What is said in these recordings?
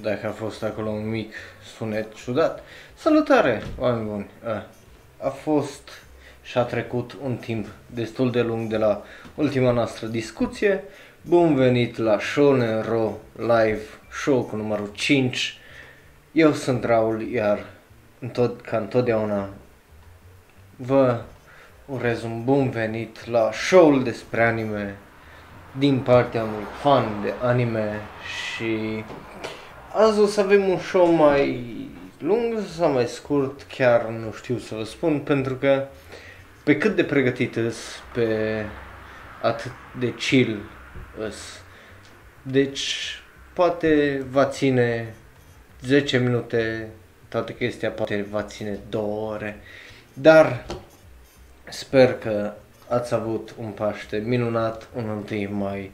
dacă a fost acolo un mic sunet ciudat. Salutare, oameni buni! A, a fost și a trecut un timp destul de lung de la ultima noastră discuție. Bun venit la Shonen Ro Live, show cu numărul 5. Eu sunt Raul, iar tot, ca întotdeauna vă urez un bun venit la show-ul despre anime din partea unui fan de anime și azi o să avem un show mai lung sau mai scurt, chiar nu știu să vă spun, pentru că pe cât de pregătit îs, pe atât de chill îs. Deci, poate va ține 10 minute, toată chestia poate va ține 2 ore, dar sper că ați avut un Paște minunat, un întâi mai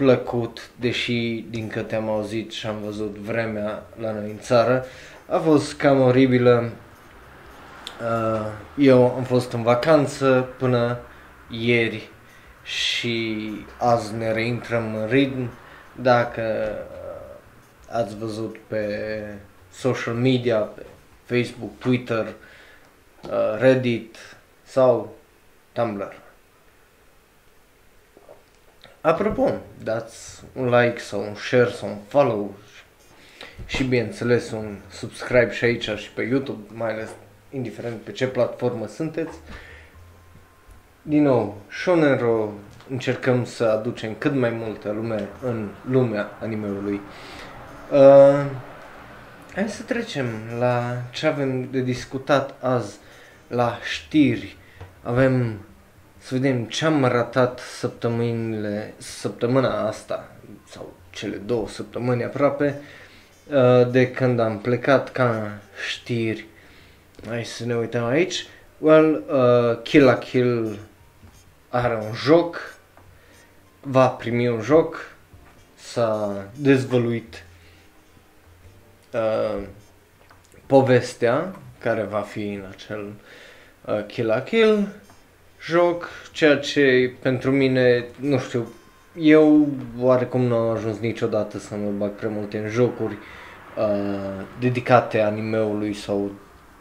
plăcut, deși din câte am auzit și am văzut vremea la noi în țară, a fost cam oribilă. Uh, eu am fost în vacanță până ieri și azi ne reintrăm în ritm. Dacă uh, ați văzut pe social media, pe Facebook, Twitter, uh, Reddit sau Tumblr. Apropo, dați un like sau un share sau un follow și bineînțeles un subscribe și aici și pe YouTube, mai ales indiferent pe ce platformă sunteți. Din nou, Shonero încercăm să aducem cât mai multă lume în lumea animeului. Uh, hai să trecem la ce avem de discutat azi, la știri. Avem să vedem ce am ratat săptămânile, săptămâna asta, sau cele două săptămâni aproape, uh, de când am plecat ca știri. Hai să ne uităm aici. Well, uh, Kill la Kill are un joc, va primi un joc, s-a dezvăluit uh, povestea care va fi în acel uh, Kill la Kill joc, ceea ce pentru mine, nu știu, eu oarecum nu am ajuns niciodată să mă bag prea multe în jocuri uh, dedicate animeului sau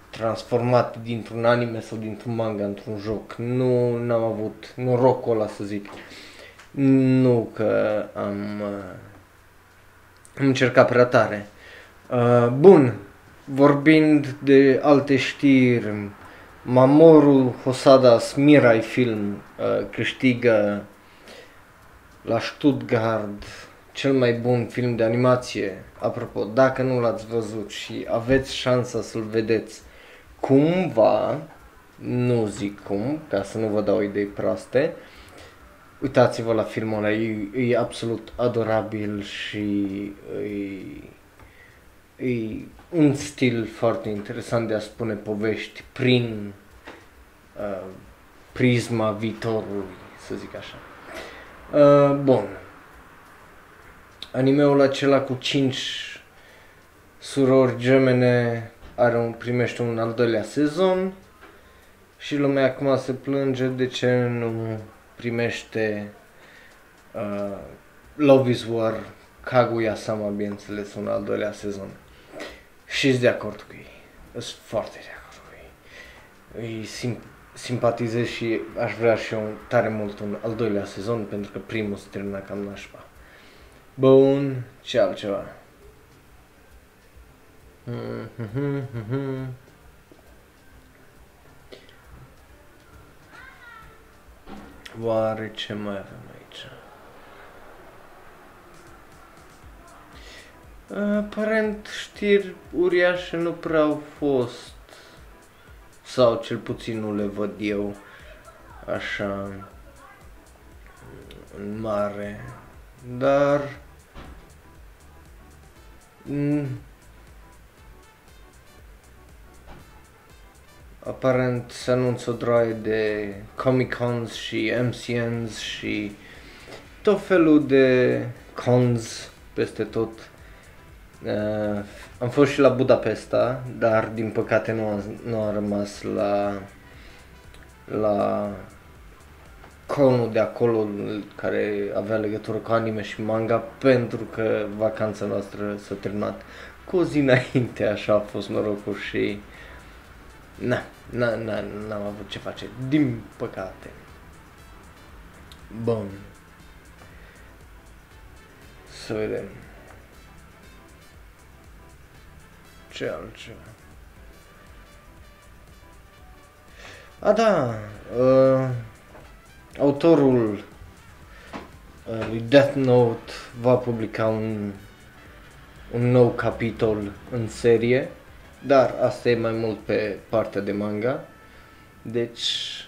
transformate dintr-un anime sau dintr-un manga într-un joc. Nu am avut norocul ăla să zic. Nu că am, uh, am încercat prea tare. Uh, bun, vorbind de alte știri, Mamoru Hosada Smirai Film uh, câștigă la Stuttgart cel mai bun film de animație. Apropo, dacă nu l-ați văzut și aveți șansa să-l vedeți cumva, nu zic cum, ca să nu vă dau idei proaste, uitați-vă la filmul ăla, e, e absolut adorabil și e, e un stil foarte interesant de a spune povești prin uh, prisma viitorului, să zic așa. Uh, bun. Animeul acela cu 5 surori gemene are un, primește un al doilea sezon și lumea acum se plânge de ce nu primește uh, Love is War Kaguya-sama, bineînțeles, un al doilea sezon. Și de acord cu ei. Sunt foarte de acord cu ei. Îi sim- simpatizez și aș vrea și eu tare mult un al doilea sezon pentru că primul se termina cam nașpa. Bun, ce altceva? Oare ce mai avem Aparent știri uriașe nu prea au fost. Sau cel puțin nu le văd eu așa în mare, dar m- aparent se anunță o droaie de Comic-Cons și MCNs și tot felul de cons peste tot Uh, am fost și la Budapesta, dar din păcate nu, a, nu am rămas la, la conul de acolo care avea legătură cu anime și manga pentru că vacanța noastră s-a terminat cu o zi înainte, așa a fost norocul și na, na, na, n-am avut ce face, din păcate. Bun. Să vedem. Ce altceva? A, da, uh, autorul uh, lui Death Note va publica un, un nou capitol în serie, dar asta e mai mult pe partea de manga. Deci,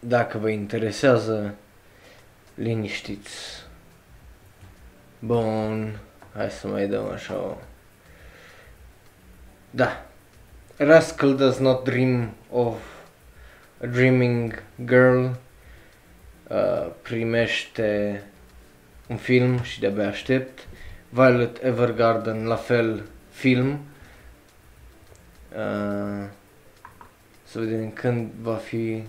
dacă vă interesează, liniștiți. Bun, hai să mai dăm așa o... Da. Rascal does not dream of a dreaming girl. Uh, primește un film și de-abia aștept. Violet Evergarden, la fel, film. Uh, să vedem când va fi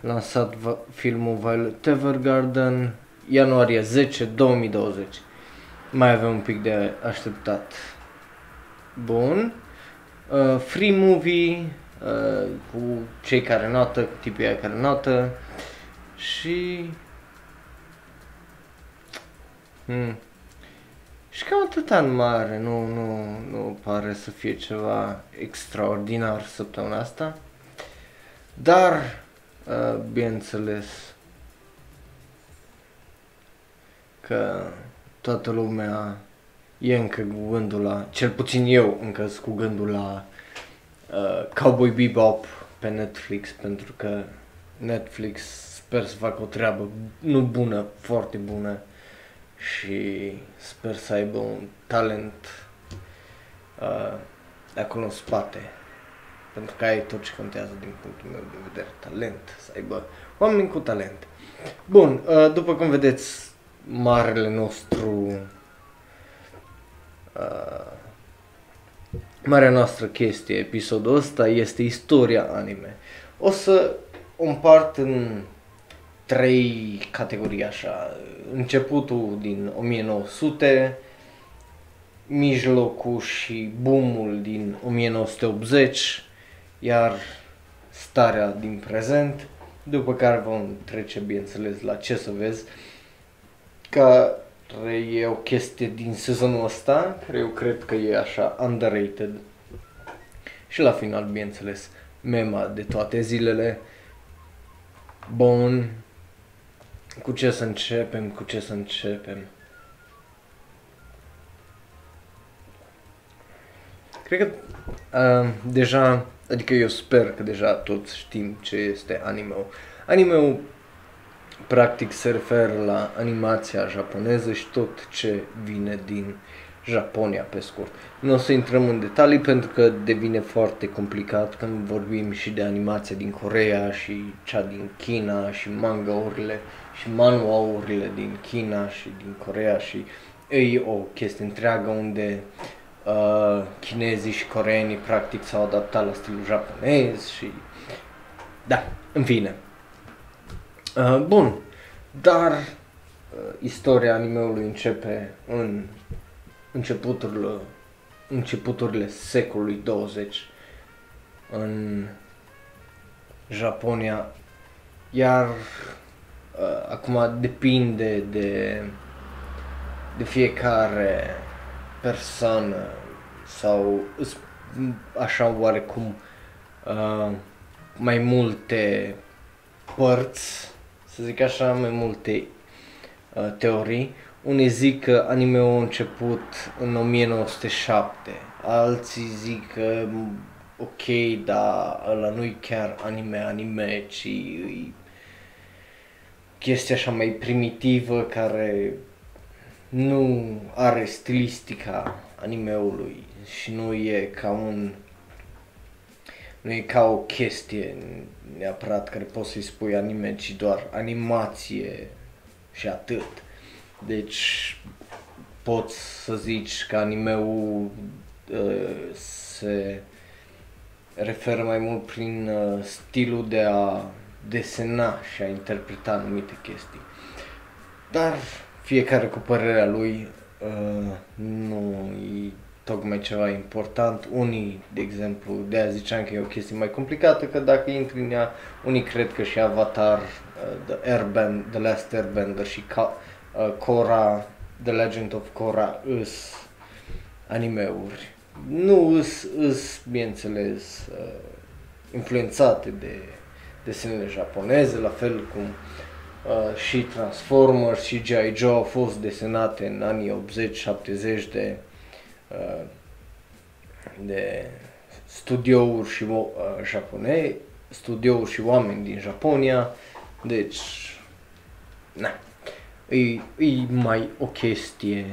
lansat filmul Violet Evergarden, ianuarie 10, 2020. Mai avem un pic de așteptat. Bun. Uh, free movie uh, cu cei care notă, cu tipii care notă și hmm. Și cam atât în mare, nu, nu, nu pare să fie ceva extraordinar săptămâna asta. Dar Uh, bineînțeles că toată lumea e încă cu gândul la, cel puțin eu încă sunt cu gândul la uh, Cowboy Bebop pe Netflix pentru că Netflix sper să facă o treabă nu bună, foarte bună și sper să aibă un talent uh, acolo în spate pentru că ai tot ce contează din punctul meu de vedere, talent, să aibă oameni cu talent. Bun, uh, după cum vedeți, marele nostru uh, marea noastră chestie, episodul ăsta, este istoria anime. O să o împart în trei categorii așa. Începutul din 1900, mijlocul și boomul din 1980 iar starea din prezent, după care vom trece, bineînțeles, la ce să vezi, că e o chestie din sezonul ăsta, care eu cred că e așa underrated. Și la final, bineînțeles, mema de toate zilele. Bun. Cu ce să începem, cu ce să începem? Cred că uh, deja Adică eu sper că deja toți știm ce este anime-ul. Anime-ul practic se referă la animația japoneză și tot ce vine din Japonia pe scurt. Nu o să intrăm în detalii pentru că devine foarte complicat când vorbim și de animația din Corea și cea din China și manga-urile și manuaurile din China și din Corea și e o chestie întreagă unde uh, chinezii și coreenii practic s-au adaptat la stilul japonez și... Da, în fine. Uh, bun, dar uh, istoria animeului începe în începuturile, începuturile secolului 20 în Japonia, iar uh, acum depinde de, de fiecare persoană sau așa oarecum uh, mai multe părți, să zic așa, mai multe uh, teorii. Unii zic că anime-ul a început în 1907, alții zic că ok, dar ăla nu-i chiar anime-anime, ci e chestia așa mai primitivă care nu are stilistica animeului și nu e ca un nu e ca o chestie neapărat care poți să-i spui anime, ci doar animație și atât. Deci poți să zici că animeul uh, se referă mai mult prin uh, stilul de a desena și a interpreta anumite chestii. Dar fiecare cu părerea lui uh, nu e tocmai ceva important. Unii, de exemplu, de aia ziceam că e o chestie mai complicată, că dacă intri în ea, unii cred că și Avatar, uh, The, Airband, The Last Airbender și Ka- uh, Korra, The Legend of Korra îs animeuri. Nu îs, îs bineînțeles, uh, influențate de desenele japoneze, la fel cum uh, și Transformers și G.I. Joe au fost desenate în anii 80-70 de uh, de studiouri și uh, japonei, studiouri și oameni din Japonia, deci, na, e, e mai o chestie,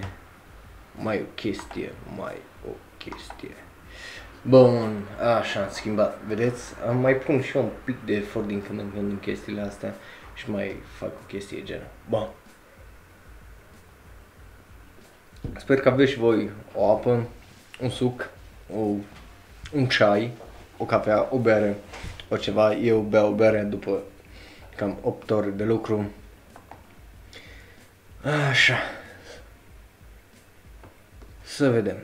mai o chestie, mai o chestie. Bun, așa am schimbat, vedeți? Am mai pun și eu un pic de efort din când în când în chestiile astea și mai fac o chestie genă. Bun. Sper că aveți și voi o apă, un suc, o, un ceai, o cafea, o bere, o ceva. Eu beau bere după cam 8 ore de lucru. Așa. Să vedem.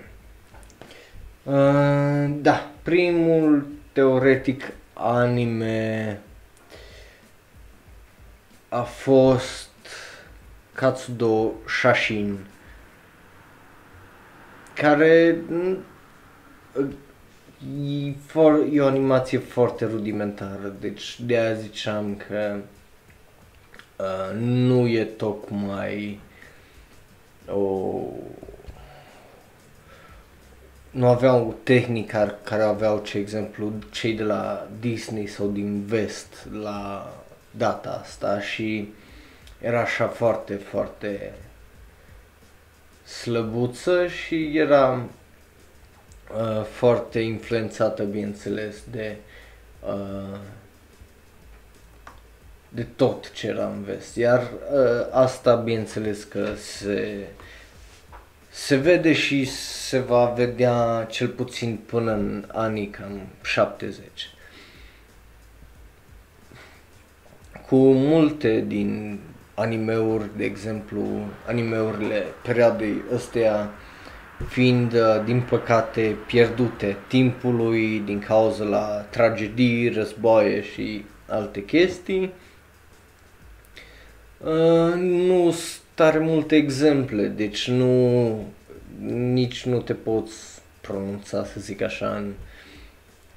Uh, da, primul teoretic anime a fost Katsudo Shashin care mm, e, for, e o animație foarte rudimentară, deci de aia ziceam că uh, nu e tocmai o nu aveau tehnică care aveau, ce exemplu, cei de la Disney sau din vest la data asta și era așa foarte, foarte slăbuță și era uh, foarte influențată, bineînțeles, de uh, de tot ce era în vest. Iar uh, asta, bineînțeles, că se se vede și se va vedea cel puțin până în anii cam 70. Cu multe din animeuri, de exemplu, animeurile perioadei ăsteia fiind, uh, din păcate, pierdute timpului din cauza la tragedii, războaie și alte chestii. Uh, nu tare multe exemple, deci nu, nici nu te poți pronunța, să zic așa, în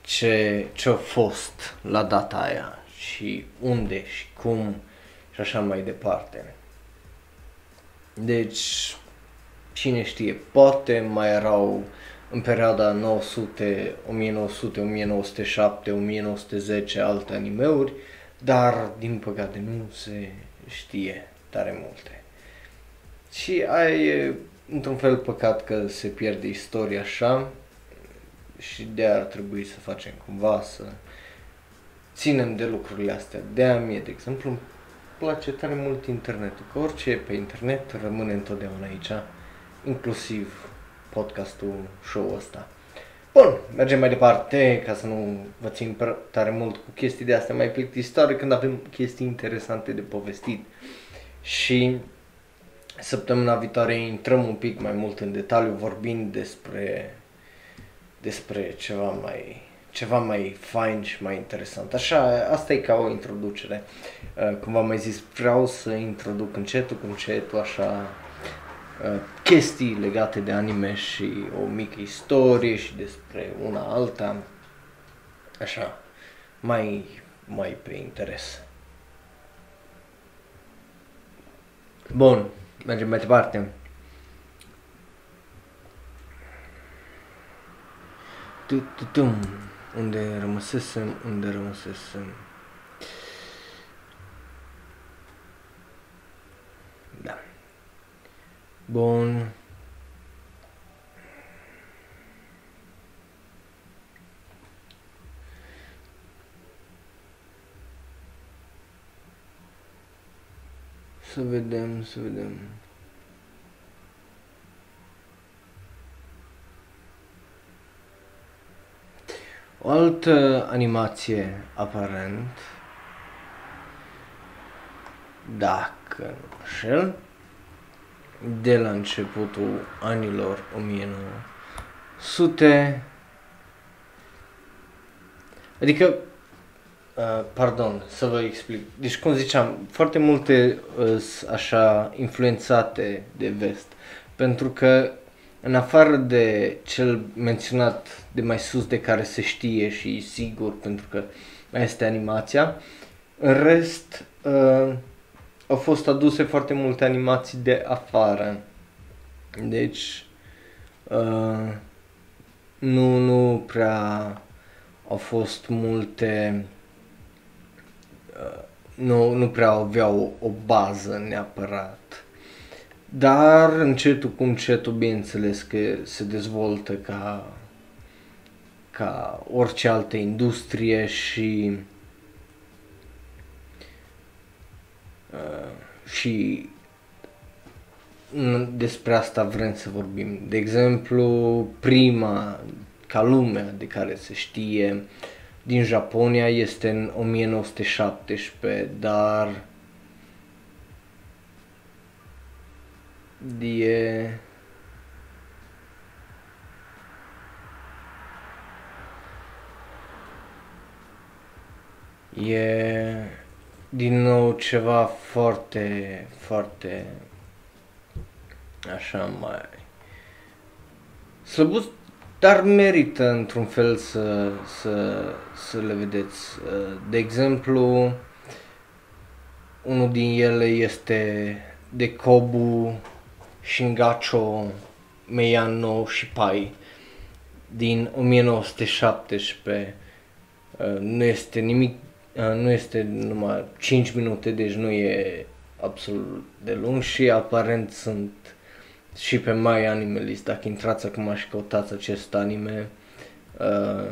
ce, ce a fost la data aia și unde și cum și așa mai departe. Deci, cine știe, poate mai erau în perioada 900, 1900, 1907, 1910 alte animeuri, dar din păcate nu se știe tare multe. Și ai e într-un fel păcat că se pierde istoria așa și de ar trebui să facem cumva să ținem de lucrurile astea. De a mie, de exemplu, îmi place tare mult internetul, că orice e pe internet rămâne întotdeauna aici, inclusiv podcastul, show-ul ăsta. Bun, mergem mai departe, ca să nu vă țin tare mult cu chestii de astea mai plictisitoare când avem chestii interesante de povestit. Și Săptămâna viitoare intrăm un pic mai mult în detaliu vorbind despre, despre ceva mai ceva mai fain și mai interesant. Așa, asta e ca o introducere. Uh, cum v-am mai zis, vreau să introduc încetul cu încetul așa uh, chestii legate de anime și o mică istorie și despre una alta. Așa, mai, mai pe interes. Bun, mergem mai departe. Tu-tu-tum. Unde rămăsesem, unde rămăsesem. Da. Bun. Să vedem, să vedem. O altă animație aparent dacă nu înșel, de la începutul anilor 1900, adică, uh, pardon, să vă explic. Deci, cum ziceam, foarte multe uh, așa influențate de vest, pentru că în afară de cel menționat de mai sus de care se știe și sigur pentru că mai este animația, în rest uh, au fost aduse foarte multe animații de afară. Deci uh, nu, nu prea au fost multe uh, nu, nu prea aveau o, o bază neapărat. Dar încetul cu încetul, bineînțeles că se dezvoltă ca, ca orice altă industrie și uh, și despre asta vrem să vorbim. De exemplu, prima ca lumea de care se știe din Japonia este în 1917, dar e e din nou ceva foarte, foarte așa mai slăbuț, dar merită într-un fel să, să, să le vedeți. De exemplu, unul din ele este de Kobu Shingacho Meiano Shipai din 1917. Uh, nu este nimic, uh, nu este numai 5 minute, deci nu e absolut de lung și aparent sunt și pe My Animalist. Dacă intrați acum și căutați acest anime, uh,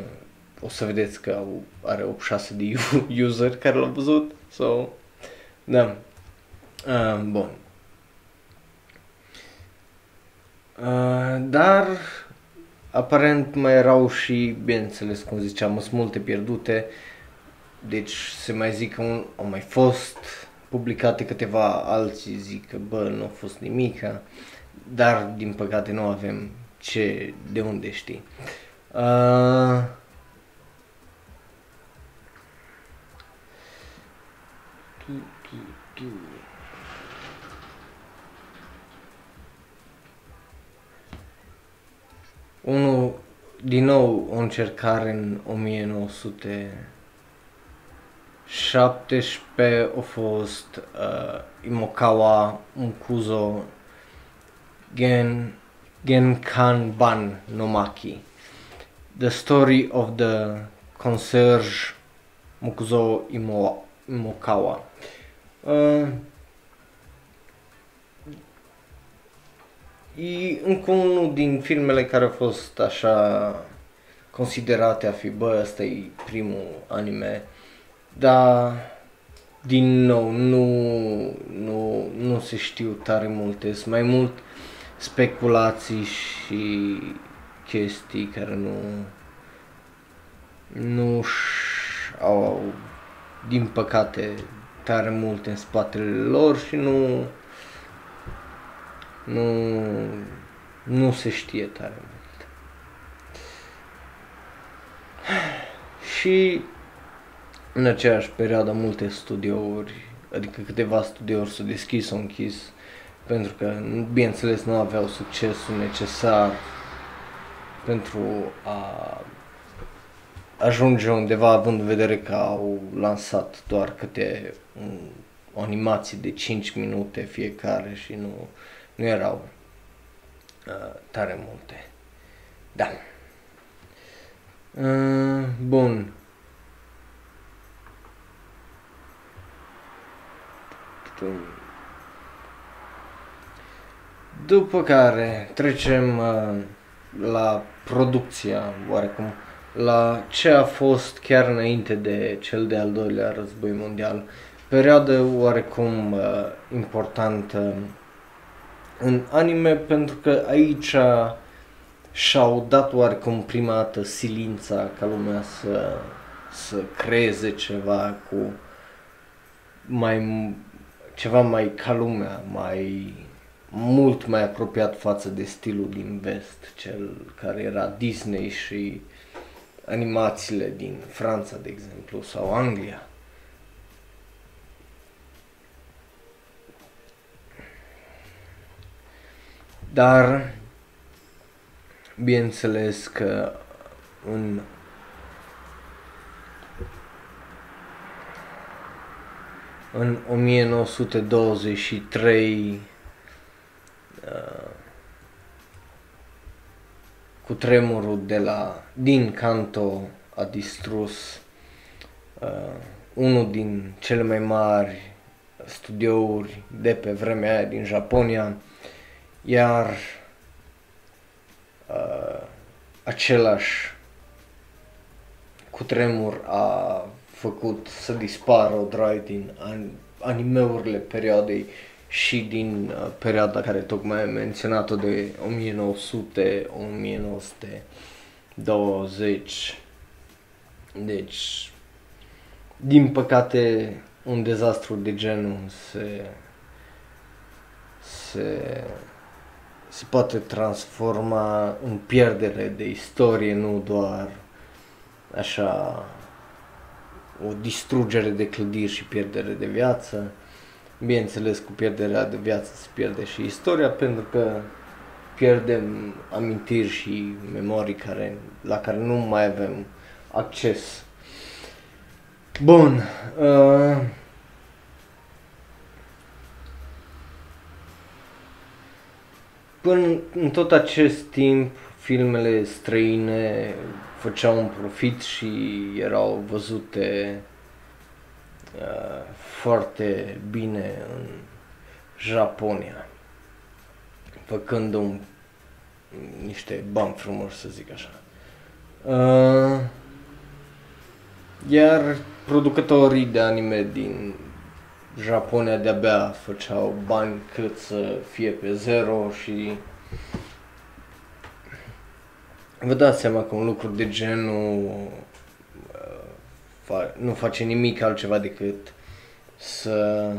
o să vedeți că are 86 de user care l-au văzut. So, da. Uh, bun. Uh, dar aparent mai erau și, bineînțeles, cum ziceam, sunt multe pierdute, deci se mai zic că un, au mai fost publicate câteva, alții zic că bă, nu a fost nimica, dar din păcate nu avem ce, de unde știi. Uh, tu, tu, tu. Unul, din nou, o încercare în 1917 a fost uh, Imokawa Mukuzo Gen, Genkanban no Maki. The story of the concierge Mukuzo Imo, Imokawa. Uh, E încă unul din filmele care a fost așa considerate a fi, bă, ăsta e primul anime, dar din nou nu, nu, nu se știu tare multe, sunt mai mult speculații și chestii care nu nu au, din păcate, tare multe în spatele lor și nu nu, nu se știe tare mult. Și în aceeași perioadă multe studiouri, adică câteva studiouri s-au deschis, s-au închis, pentru că, bineînțeles, nu aveau succesul necesar pentru a ajunge undeva, având în vedere că au lansat doar câte un, o animație de 5 minute fiecare și nu nu erau uh, tare multe. Da. Uh, bun. După care trecem uh, la producția, oarecum, la ce a fost chiar înainte de cel de-al doilea război mondial. Perioadă oarecum uh, importantă în anime pentru că aici și-au dat oarecum prima dată silința ca lumea să, să creeze ceva cu mai ceva mai ca lumea, mai mult mai apropiat față de stilul din vest, cel care era Disney și animațiile din Franța, de exemplu, sau Anglia. Dar, bineînțeles că în în 1923 uh, cu tremurul de la din Kanto a distrus uh, unul din cele mai mari studiouri de pe vremea aia din Japonia, iar uh, același cutremur a făcut să dispară o droaie din animeurile perioadei și din uh, perioada care tocmai am menționat-o de 1900-1920. Deci, din păcate, un dezastru de genul se, se, se poate transforma în pierdere de istorie, nu doar așa o distrugere de clădiri și pierdere de viață. Bineînțeles, cu pierderea de viață se pierde și istoria, pentru că pierdem amintiri și memorii care, la care nu mai avem acces. Bun. Uh, până în tot acest timp, filmele străine făceau un profit și erau văzute uh, foarte bine în Japonia, făcând un, niște bani frumoși, să zic așa. Uh, iar producătorii de anime din Japonia de-abia făceau bani cât să fie pe zero și vă dați seama că un lucru de genul uh, fa- nu face nimic altceva decât să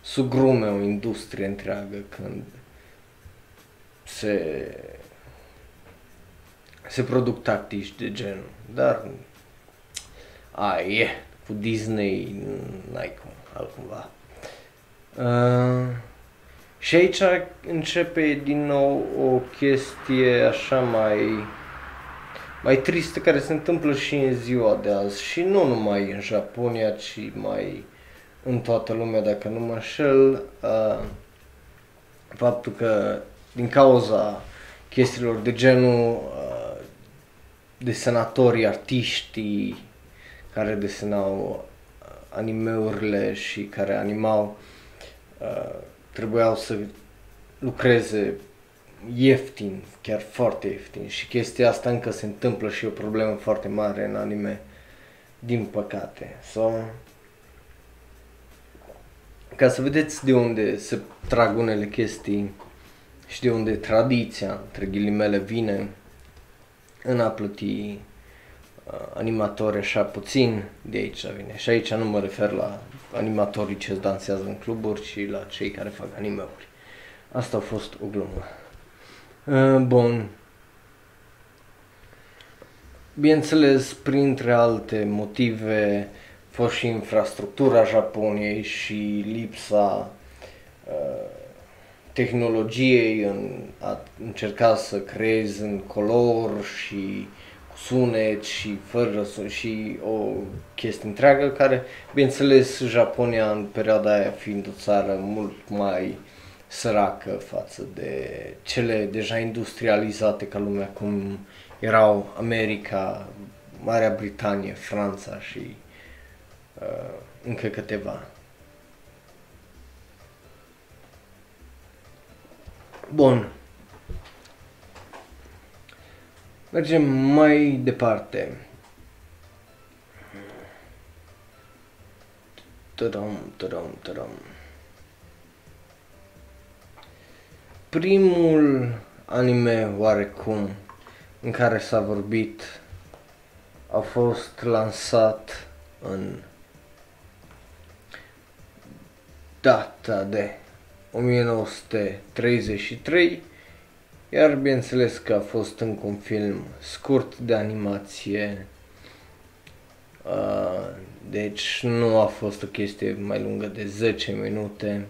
sugrume o industrie întreagă când se se produc tactici de genul. Dar a, e, cu Disney n-ai cum, altcumva. Uh, și aici începe din nou o chestie așa mai mai tristă care se întâmplă și în ziua de azi și nu numai în Japonia, ci mai în toată lumea, dacă nu mă înșel, uh, faptul că din cauza chestiilor de genul uh, desenatorii, artiștii care desenau animeurile și care animau uh, trebuiau să lucreze ieftin, chiar foarte ieftin și chestia asta încă se întâmplă și e o problemă foarte mare în anime, din păcate. So, ca să vedeți de unde se trag unele chestii și de unde tradiția, între ghilimele, vine în a plăti uh, animatori așa puțin de aici vine. Și aici nu mă refer la animatorii ce dansează în cluburi, ci la cei care fac animeuri. Asta a fost o glumă. Uh, bun. Bineînțeles, printre alte motive, a fost și infrastructura Japoniei și lipsa uh, tehnologiei în a încerca să creezi în color și cu sunet și fără sunet și o chestie întreagă care, bineînțeles, Japonia în perioada aia fiind o țară mult mai săracă față de cele deja industrializate ca lumea cum erau America, Marea Britanie, Franța și uh, încă câteva. Bun. Mergem mai departe. Tadam, tadam, tadam. Primul anime oarecum în care s-a vorbit a fost lansat în data de 1933, iar bineînțeles că a fost încă un film scurt de animație, uh, deci nu a fost o chestie mai lungă de 10 minute.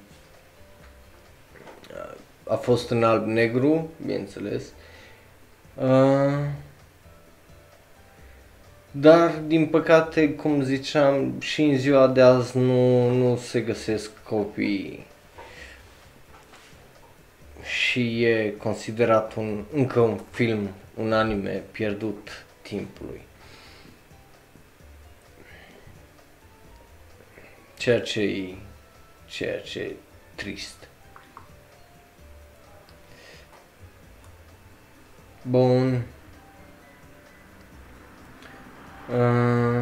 Uh, a fost în alb-negru, bineînțeles. Uh, dar, din păcate, cum ziceam, și în ziua de azi nu, nu se găsesc copii și e considerat un, încă un film, un anime pierdut timpului. Ceea ce e, ceea ce e trist. Bun. Uh,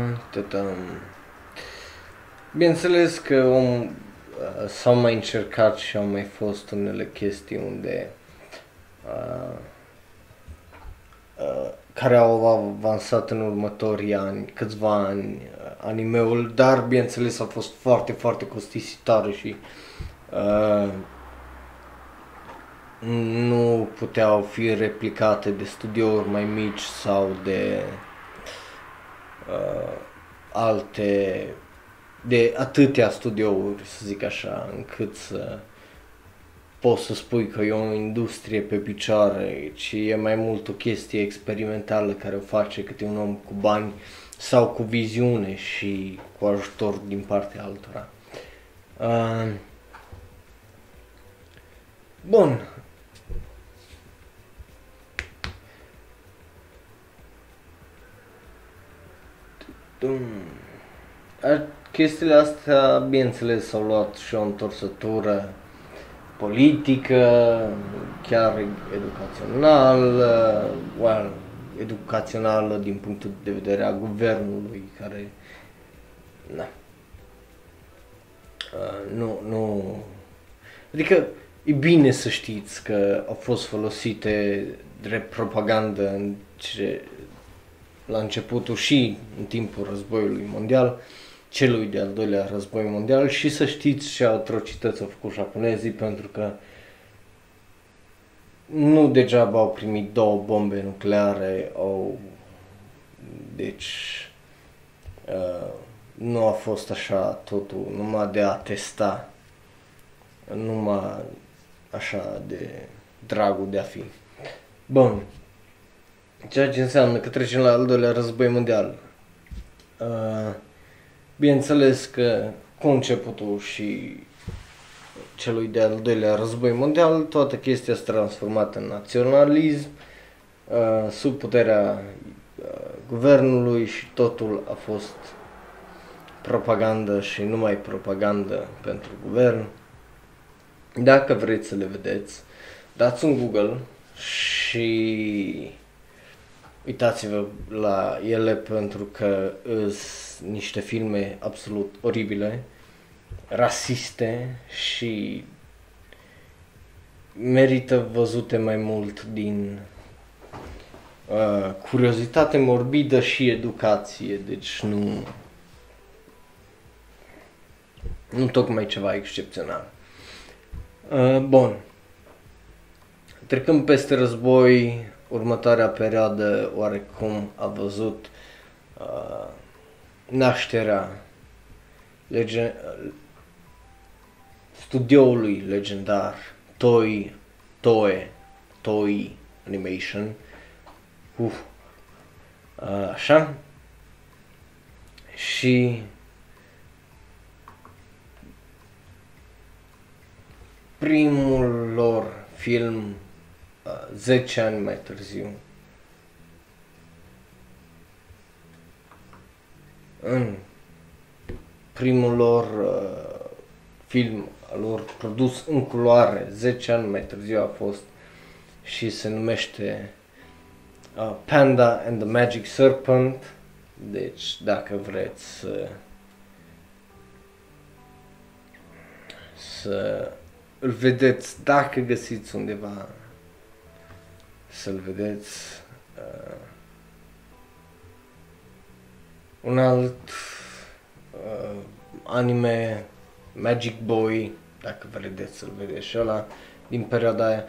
Bineînțeles că om, uh, s-au mai încercat și au mai fost unele chestii unde uh, uh, care au avansat în următorii ani, câțiva ani, uh, animeul, dar bineînțeles a fost foarte, foarte costisitoare și uh, nu puteau fi replicate de studiouri mai mici sau de uh, alte, de atâtea studiouri, să zic așa, încât să poți să spui că e o industrie pe picioare, ci e mai mult o chestie experimentală care o face câte un om cu bani sau cu viziune și cu ajutor din partea altora. Uh, bun, Chestiile astea, bineînțeles, s-au luat și o întorsătură politică, chiar educațională, well, educațională din punctul de vedere a guvernului care, na, uh, nu, nu, adică e bine să știți că au fost folosite drept propagandă în ce, la începutul și în timpul războiului mondial, celui de-al doilea război mondial și să știți ce atrocități au făcut japonezii pentru că nu degeaba au primit două bombe nucleare, au... deci uh, nu a fost așa totul numai de a testa, numai așa de dragul de a fi. Bun, Ceea ce înseamnă că trecem la al doilea război mondial. Uh, bineînțeles că cu începutul și celui de-al doilea război mondial, toată chestia s-a transformat în naționalism, uh, sub puterea uh, guvernului și totul a fost propagandă și numai propagandă pentru guvern. Dacă vreți să le vedeți, dați un Google și uitați-vă la ele pentru că sunt niște filme absolut oribile, rasiste și merită văzute mai mult din uh, curiozitate morbidă și educație, deci nu nu tocmai ceva excepțional. Uh, bun. Trecând peste război, următoarea perioadă oarecum a văzut uh, nașterea lege- studioului legendar Toy, Toy, Toy Animation. Uf. Uh, așa. Și primul lor film 10 ani mai târziu, în primul lor uh, film al lor produs în culoare, 10 ani mai târziu a fost și se numește uh, Panda and the Magic Serpent. Deci, dacă vreți să să îl vedeți, dacă găsiți undeva să-l vedeți. Uh, un alt uh, anime Magic Boy dacă vedeți să-l vedeți și ăla din perioada aia.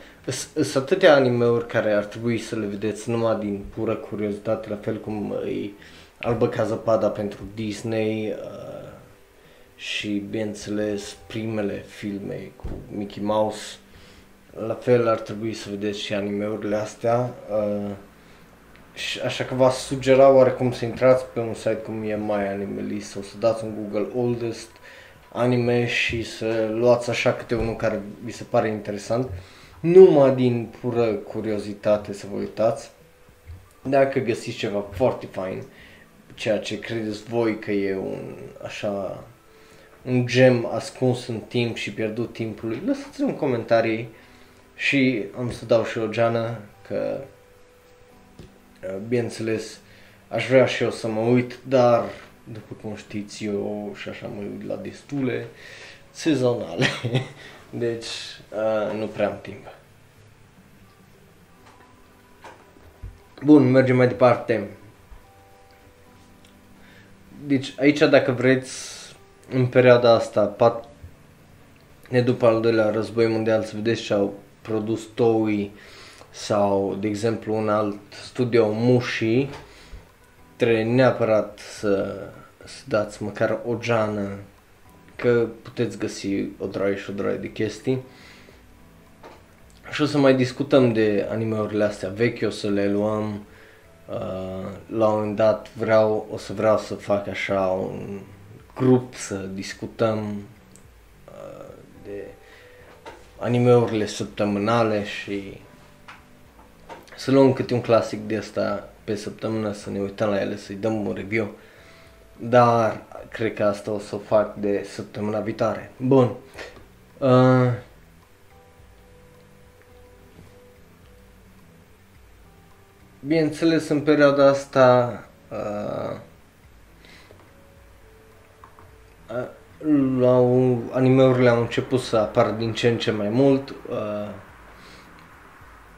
Sunt atâtea animeuri care ar trebui să le vedeți numai din pură curiozitate, la fel cum e Albă ca zăpada pentru Disney uh, și, bineînțeles, primele filme cu Mickey Mouse. La fel ar trebui să vedeți și animeurile astea. Uh, și așa că v-aș sugera oarecum să intrați pe un site cum e My Animalist sau să dați în Google Oldest anime și să luați așa câte unul care vi se pare interesant, numai din pură curiozitate să vă uitați. Dacă găsiți ceva foarte fain, ceea ce credeți voi că e un așa un gem ascuns în timp și pierdut timpului, lăsați-l în comentarii și am să dau și o geană că bineînțeles aș vrea și eu să mă uit, dar după cum știți, eu și așa mă uit la destule sezonale. Deci, uh, nu prea am timp. Bun, mergem mai departe. Deci, aici dacă vreți, în perioada asta, pat, ne după al doilea război mondial, să vedeți ce au produs Toei sau, de exemplu, un alt studio Mushi, trebuie neapărat să, să dați măcar o geană, că puteți găsi o draie și o draie de chestii. Și o să mai discutăm de animeurile astea vechi, o să le luăm uh, la un moment dat vreau, o să vreau să fac așa un grup să discutăm uh, de animeurile săptămânale și să luăm câte un clasic de asta pe săptămână să ne uităm la ele, să-i dăm un review. Dar cred că asta o să o fac de săptămâna viitoare. Bun. Uh, bineînțeles, în perioada asta uh, uh, la un, animeurile au început să apară din ce în ce mai mult. Uh,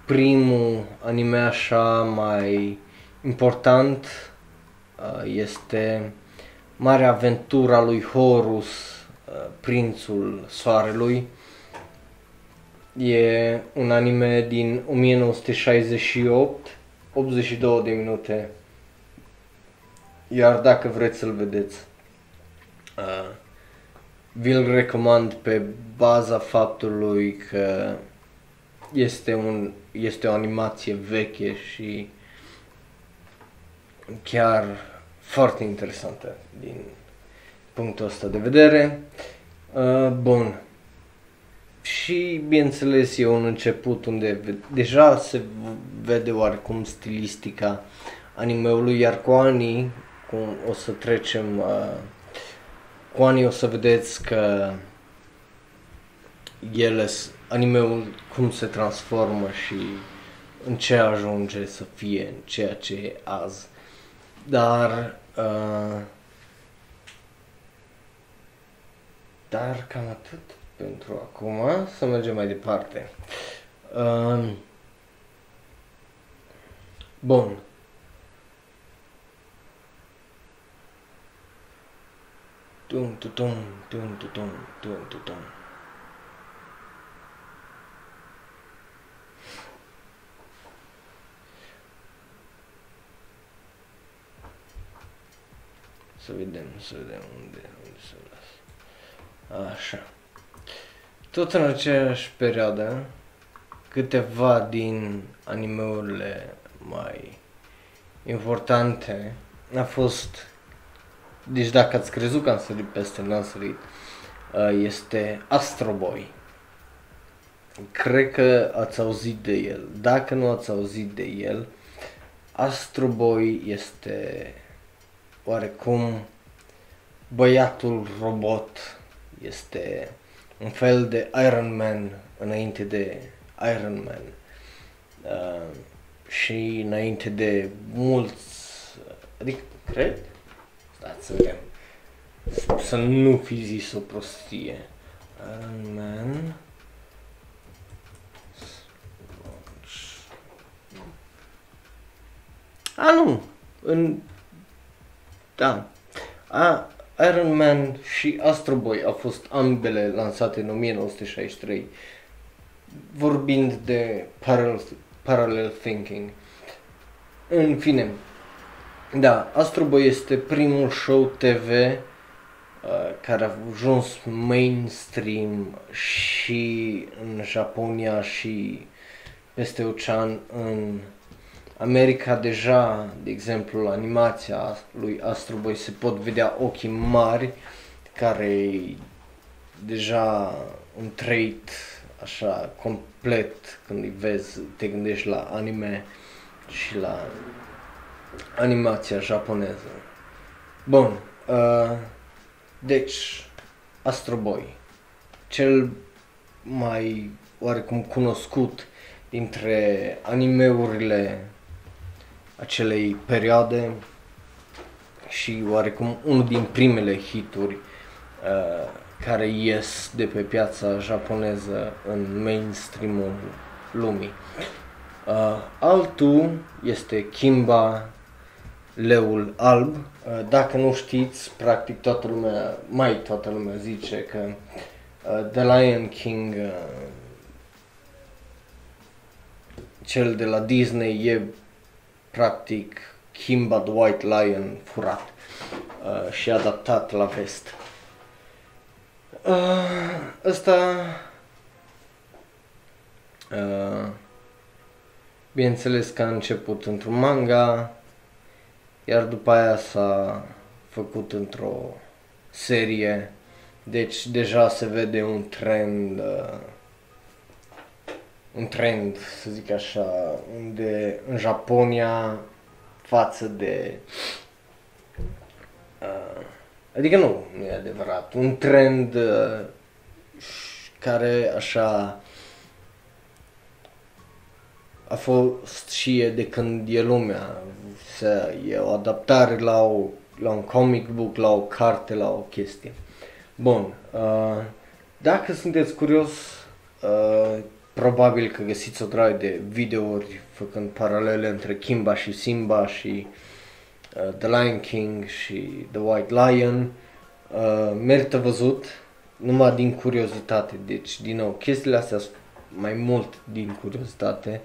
primul anime așa mai important uh, este Marea aventura lui Horus, uh, prințul soarelui. E un anime din 1968, 82 de minute. Iar dacă vreți să-l vedeți, uh, vi-l recomand pe baza faptului că este, un, este o animație veche și chiar foarte interesantă din punctul ăsta de vedere. Uh, bun. Și, bineînțeles, e un început unde deja se vede oarecum stilistica animeului, iar cu anii, cum o să trecem, uh, cu anii o să vedeți că ele, animeul cum se transformă și în ce ajunge să fie, în ceea ce e azi. Dar uh, dar cam atât pentru acum. Să mergem mai departe. Uh, bun. Tum, tum, tum, tum, tum, tum, tum, tum. Să vedem, să vedem unde, unde se lasă. Așa. Tot în aceeași perioadă, câteva din animeurile mai importante a fost, deci dacă ați crezut că am sărit peste, n-am sărit, uh, este Astro Boy. Cred că ați auzit de el. Dacă nu ați auzit de el, Astro Boy este oarecum băiatul robot este un fel de Iron Man înainte de Iron Man uh, și înainte de mulți, adică cred, stați să vedem, să nu fi zis o prostie. Iron Man A, nu, în da. A, Iron Man și Astro Boy au fost ambele lansate în 1963, vorbind de parallel, parallel thinking. În fine, da, Astro Boy este primul show TV uh, care a ajuns mainstream și în Japonia și peste ocean în America. Deja, de exemplu, la animația lui Astro Boy se pot vedea ochii mari care deja un trait așa complet când îi vezi, te gândești la anime și la animația japoneză. Bun, uh, deci Astro Boy, cel mai oarecum cunoscut dintre animeurile acelei perioade și oarecum unul din primele hituri uh, care ies de pe piața japoneză în mainstream-ul lumii. Uh, altul este Kimba, leul alb. Uh, dacă nu știți, practic toată lumea, mai toată lumea zice că uh, The Lion King, uh, cel de la Disney, e practic Kimba the White Lion furat uh, și adaptat la vest. Uh, ăsta uh, bineînțeles că a început într-un manga, iar după aia s-a făcut într-o serie, deci deja se vede un trend uh, un trend, să zic așa, unde în Japonia față de uh, adică nu, nu e adevărat, un trend uh, care așa a fost și e de când e lumea, să e o adaptare la, o, la un comic book, la o carte, la o chestie. Bun, uh, dacă sunteți curios uh, probabil că găsiți o grămadă de videouri făcând paralele între Kimba și Simba și uh, The Lion King și The White Lion. Uh, merită văzut numai din curiozitate. Deci, din nou, chestiile astea sunt mai mult din curiozitate.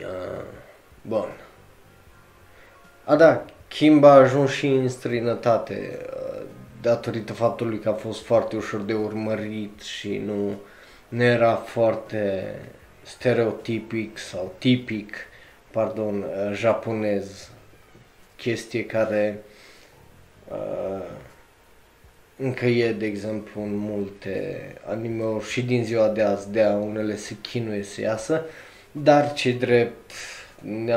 Uh, bun. A, da, Kimba a ajuns și în străinătate uh, datorită faptului că a fost foarte ușor de urmărit și nu uh, nu era foarte stereotipic sau tipic, pardon, uh, japonez, chestie care uh, încă e, de exemplu, în multe anime-uri și din ziua de azi, de a unele se chinuie să iasă, dar ce drept, ne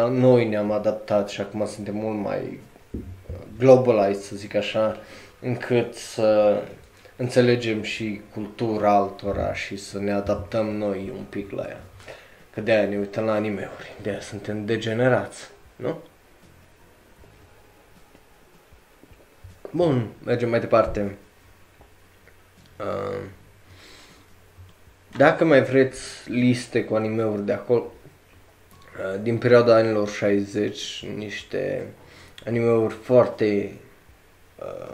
noi ne-am adaptat și acum suntem mult mai globalized, să zic așa, încât să înțelegem și cultura altora și să ne adaptăm noi un pic la ea. Că de-aia ne uităm la anime-uri, de-aia suntem degenerați, nu? Bun, mergem mai departe. Uh, dacă mai vreți liste cu animeuri de acolo, uh, din perioada anilor 60, niște animeuri foarte uh,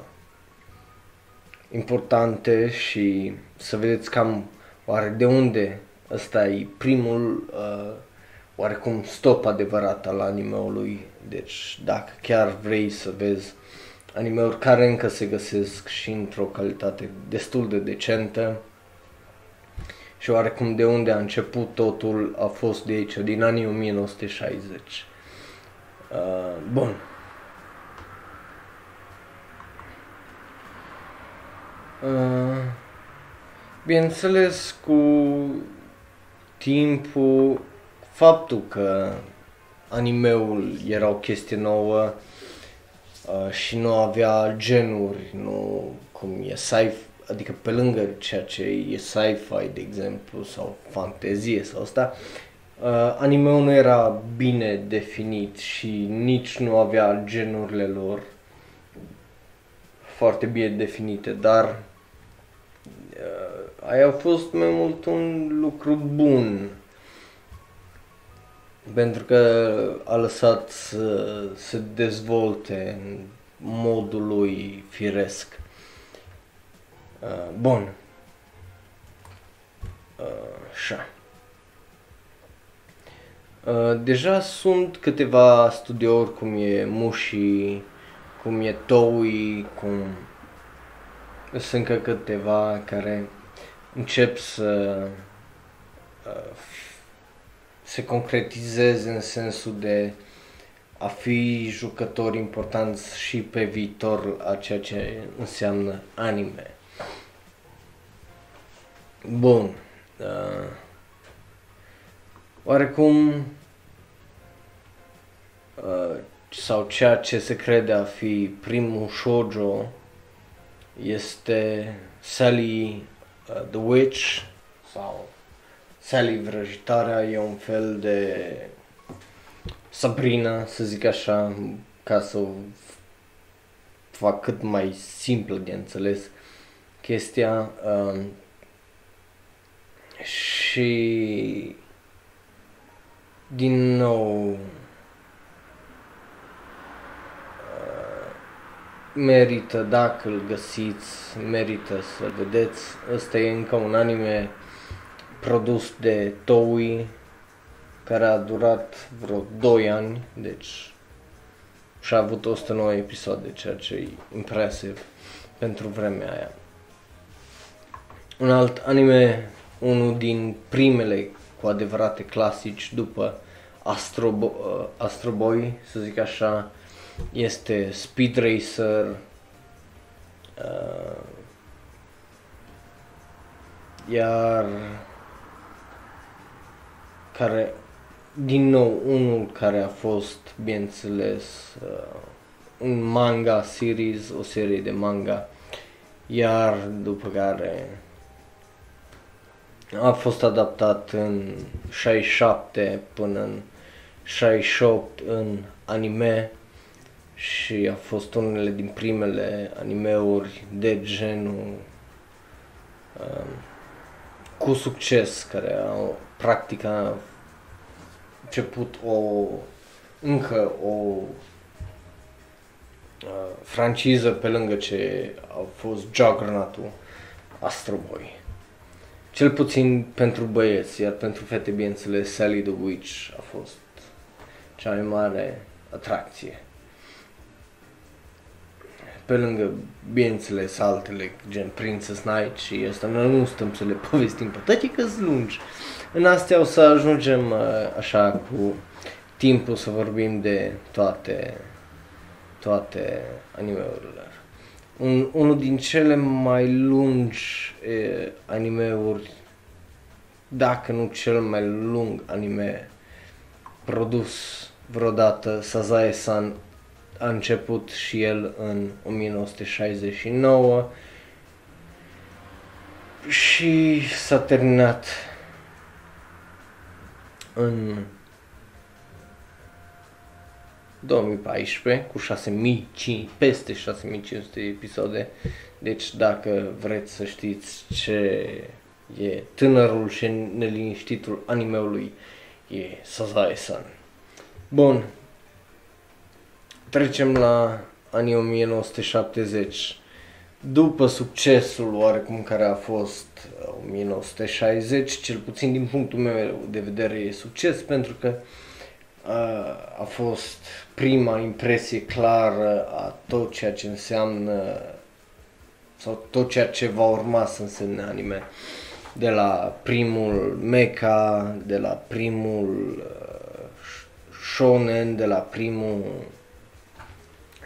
importante și să vedeți cam oare de unde ăsta e primul uh, oarecum stop adevărat al animeului. Deci dacă chiar vrei să vezi animeuri care încă se găsesc și într-o calitate destul de decentă și oarecum de unde a început totul a fost de aici, din anii 1960. Uh, bun, Uh, bineînțeles, cu timpul, faptul că animeul era o chestie nouă uh, și nu avea genuri, nu cum e sci adică pe lângă ceea ce e sci-fi, de exemplu, sau fantezie sau asta, uh, animeul nu era bine definit și nici nu avea genurile lor foarte bine definite, dar uh, aia a fost mai mult un lucru bun pentru că a lăsat să se dezvolte în modului firesc. Uh, bun. Uh, așa. Uh, deja sunt câteva studiouri cum e Mushi, cum e Toei, cum sunt încă câteva care încep să uh, se concretizeze în sensul de a fi jucători importanți și pe viitor a ceea ce înseamnă anime. Bun. Uh, oarecum uh, sau ceea ce se crede a fi primul shoujo este Sally uh, the Witch sau Sally Vrăjitarea e un fel de Sabrina, să zic așa, ca să o fac cât mai simplă de înțeles chestia. Uh, și din nou uh, merită dacă îl găsiți, merită să vedeți. Ăsta e încă un anime produs de Toei care a durat vreo 2 ani, deci și a avut 109 episoade, ceea ce e impresiv pentru vremea aia. Un alt anime unul din primele cu adevărate clasici după Astro, uh, Astro Boy, să zic așa, este Speed Racer, uh, iar care, din nou, unul care a fost, bineînțeles, uh, un manga series, o serie de manga, iar după care a fost adaptat în 67 până în 68 în anime și a fost unele din primele animeuri de genul um, cu succes care au practic a început o încă o uh, franciză pe lângă ce a fost Juggernaut-ul Astro Boy. Cel puțin pentru băieți, iar pentru fete, bineînțeles, Sally the Witch a fost cea mai mare atracție. Pe lângă, bineînțeles, altele, gen Princess Knight și asta, noi nu stăm să le povestim pe toate că lungi. În astea o să ajungem uh, așa cu timpul să vorbim de toate, toate animeurile un, unul din cele mai lungi e, animeuri, dacă nu cel mai lung anime produs vreodată, Sazae-san a început și el în 1969 și s-a terminat în 2014 cu 6500, peste 6500 episoade. Deci dacă vreți să știți ce e tânărul și neliniștitul animeului, e Sazae-san. Bun. Trecem la anii 1970. După succesul oarecum care a fost 1960, cel puțin din punctul meu de vedere e succes pentru că a fost prima impresie clară a tot ceea ce înseamnă sau tot ceea ce va urma să însemne anime. De la primul mecha, de la primul uh, shonen, de la primul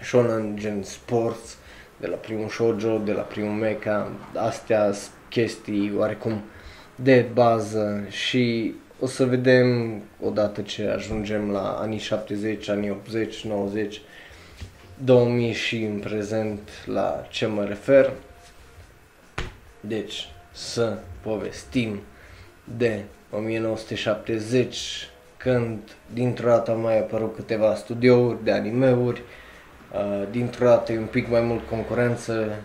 shonen gen sports, de la primul shoujo, de la primul mecha, astea chestii oarecum de bază și o să vedem odată ce ajungem la anii 70, anii 80, 90, 2000 și în prezent la ce mă refer. Deci, să povestim de 1970, când dintr-o dată mai apărut câteva studiouri de animeuri, uh, dintr-o dată e un pic mai mult concurență,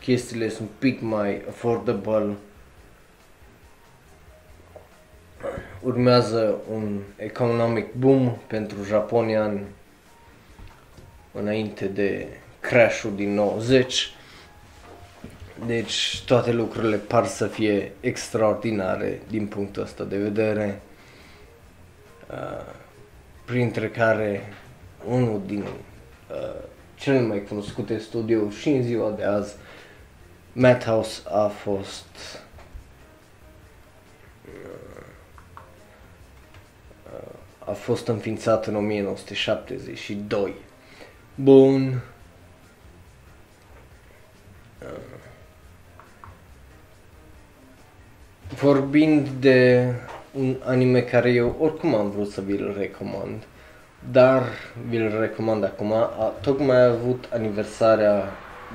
chestiile sunt un pic mai affordable, urmează un economic boom pentru Japonia în, înainte de Crash-ul din 90. Deci toate lucrurile par să fie extraordinare din punctul ăsta de vedere. Uh, printre care unul din uh, cele mai cunoscute studio și în ziua de azi, Madhouse a fost a fost înființat în 1972. Bun. Vorbind de un anime care eu oricum am vrut să vi-l recomand, dar vi-l recomand acum, a, tocmai a avut aniversarea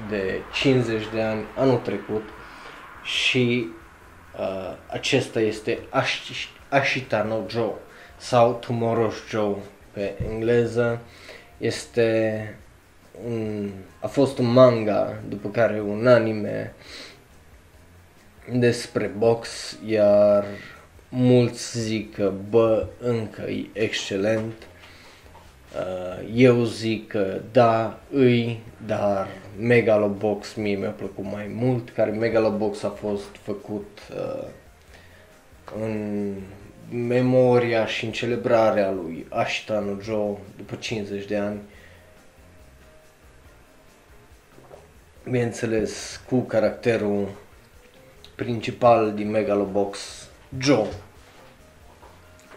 de 50 de ani anul trecut și uh, acesta este Ash- Ashita no Joe sau Tomorrow's Joe pe engleză. Este un, a fost un manga, după care un anime despre box, iar mulți zic că bă, încă e excelent. Uh, eu zic că da, îi, dar Megalobox mie mi-a plăcut mai mult, care Megalobox a fost făcut uh, în memoria și în celebrarea lui Ashitano Joe după 50 de ani. Bineînțeles, cu caracterul principal din Megalobox, Joe.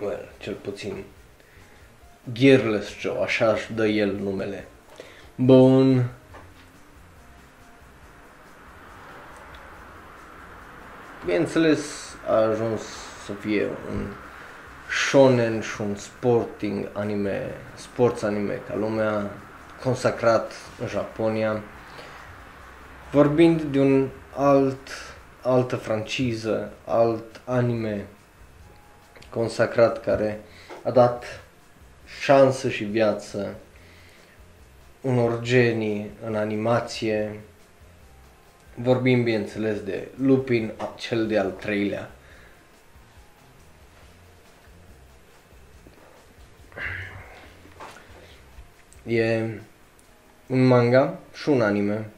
Well, cel puțin Gearless Joe, așa își dă el numele. Bun. Bineînțeles, a ajuns să fie un shonen și un sporting anime, sports anime ca lumea, consacrat în Japonia. Vorbind de un alt, altă franciză, alt anime consacrat care a dat șansă și viață unor genii în animație. Vorbim, bineînțeles, de Lupin, cel de-al treilea. E un manga și un anime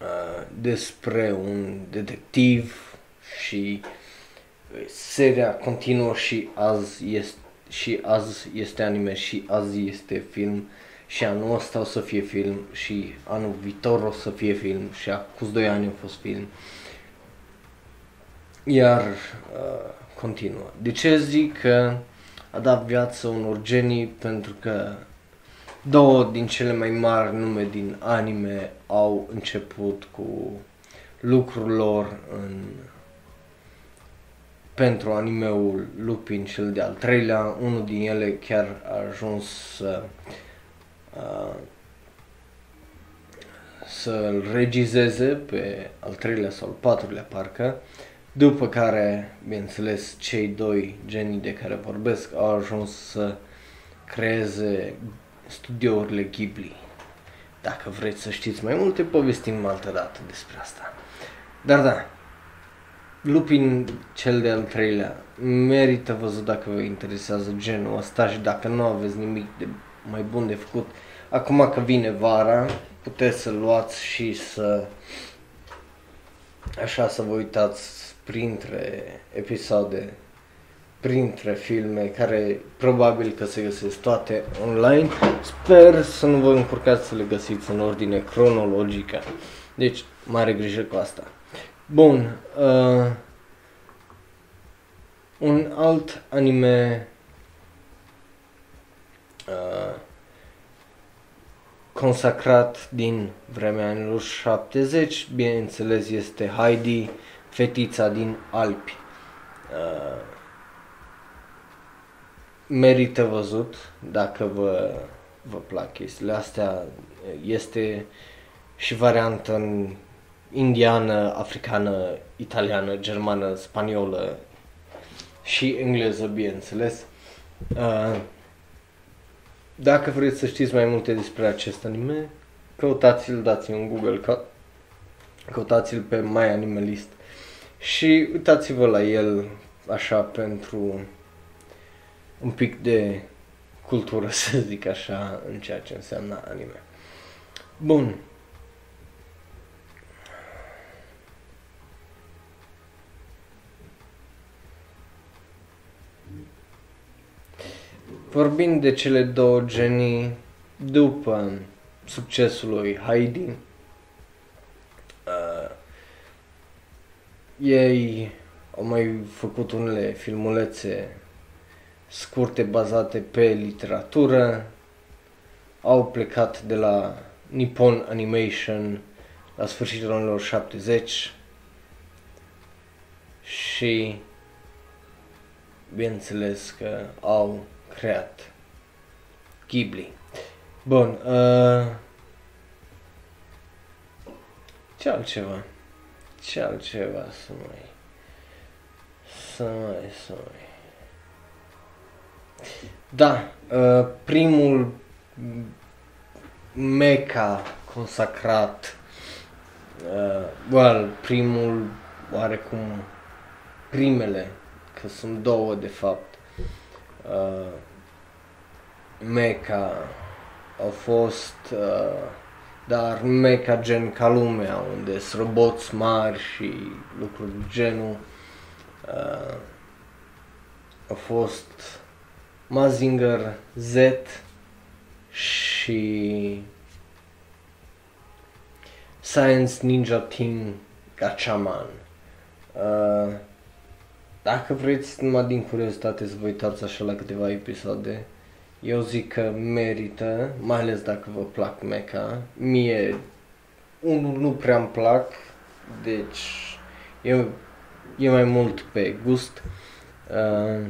uh, despre un detectiv și seria continuă și azi este și azi este anime și azi este film și anul ăsta o să fie film și anul viitor o să fie film și acum 2 ani a fost film. Iar uh, continuă. De ce zic că a dat viață unor genii? Pentru că două din cele mai mari nume din anime au început cu lucrul lor în pentru animeul Lupin cel de-al treilea, unul din ele chiar a ajuns să, uh, să-l regizeze pe al treilea sau al patrulea parcă, după care, bineînțeles, cei doi genii de care vorbesc au ajuns să creeze studiourile Ghibli. Dacă vreți să știți mai multe, povestim altă dată despre asta. Dar da, Lupin cel de-al treilea merită văzut dacă vă interesează genul ăsta și dacă nu aveți nimic de mai bun de făcut. Acum că vine vara, puteți să luați și să așa să vă uitați printre episoade, printre filme care probabil că se găsesc toate online. Sper să nu vă încurcați să le găsiți în ordine cronologică. Deci, mare grijă cu asta. Bun. Uh, un alt anime uh, consacrat din vremea anilor 70, bineînțeles, este Heidi, fetița din Alpi. Uh, merită văzut dacă vă, vă plac chestiile astea. Este și variantă în indiană, africană, italiană, germană, spaniolă și engleză, bineînțeles. Uh, dacă vreți să știți mai multe despre acest anime, căutați-l, dați în Google, că, căutați-l pe My Animalist și uitați-vă la el așa pentru un pic de cultură, să zic așa, în ceea ce înseamnă anime. Bun. Vorbind de cele două genii, după succesul lui Heidi, uh, ei au mai făcut unele filmulețe scurte bazate pe literatură, au plecat de la Nippon Animation la sfârșitul anilor 70 și bineînțeles că au creat Ghibli. Bun, uh, ce altceva? Ce altceva să mai... Să mai, să mai... Da, uh, primul meca consacrat, uh, well, primul, oarecum, primele, că sunt două de fapt, uh, meca au fost, uh, dar meca gen ca lumea, unde sunt roboți mari și lucruri de genul, uh, au fost Mazinger Z și Science Ninja Team Gatchaman. Uh, dacă vreți numai din curiozitate să vă uitați așa la câteva episoade, eu zic că merită, mai ales dacă vă plac mecha. Mie, unul nu prea îmi plac, deci e, e mai mult pe gust. Uh,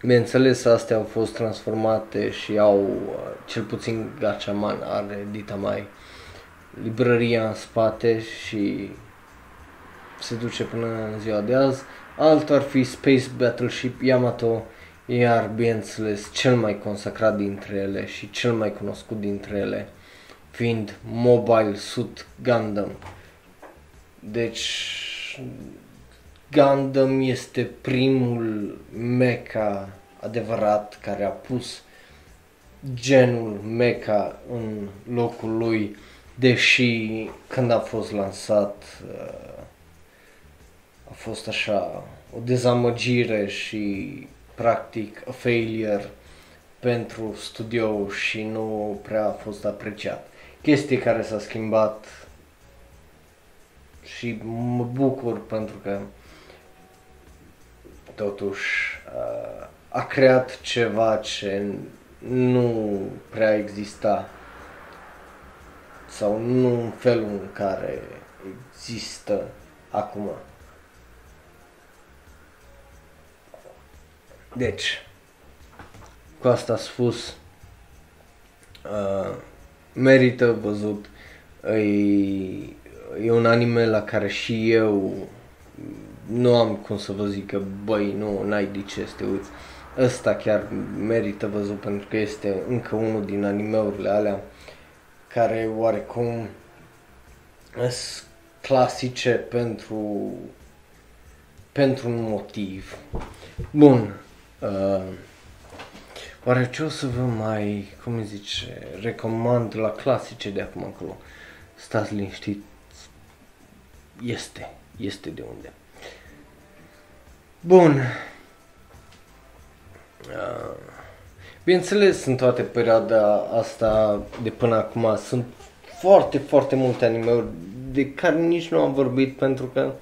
Bineînțeles, astea au fost transformate și au, cel puțin Gatchaman are dita mai librăria în spate și se duce până în ziua de azi. Altul ar fi Space Battleship Yamato, iar bineînțeles cel mai consacrat dintre ele și cel mai cunoscut dintre ele fiind Mobile Suit Gundam. Deci Gundam este primul mecha adevărat care a pus genul mecha în locul lui, deși când a fost lansat uh, a fost așa o dezamăgire și practic a failure pentru studio și nu prea a fost apreciat. Chestie care s-a schimbat și mă bucur pentru că totuși uh, a creat ceva ce nu prea exista sau nu în felul în care există acum. Deci, cu asta spus, uh, merită văzut. E, e un anime la care și eu nu am cum să vă zic că, băi, nu, n-ai de ce să te uiți. Ăsta chiar merită văzut pentru că este încă unul din animeurile alea care oarecum sunt clasice pentru pentru un motiv. Bun. Uh, oare ce o să vă mai, cum îi zice, recomand la clasice de acum încolo? Stați liniștiți. Este, este de unde. Bun. Uh, bineînțeles, în toată perioada asta de până acum sunt foarte, foarte multe animeuri de care nici nu am vorbit pentru că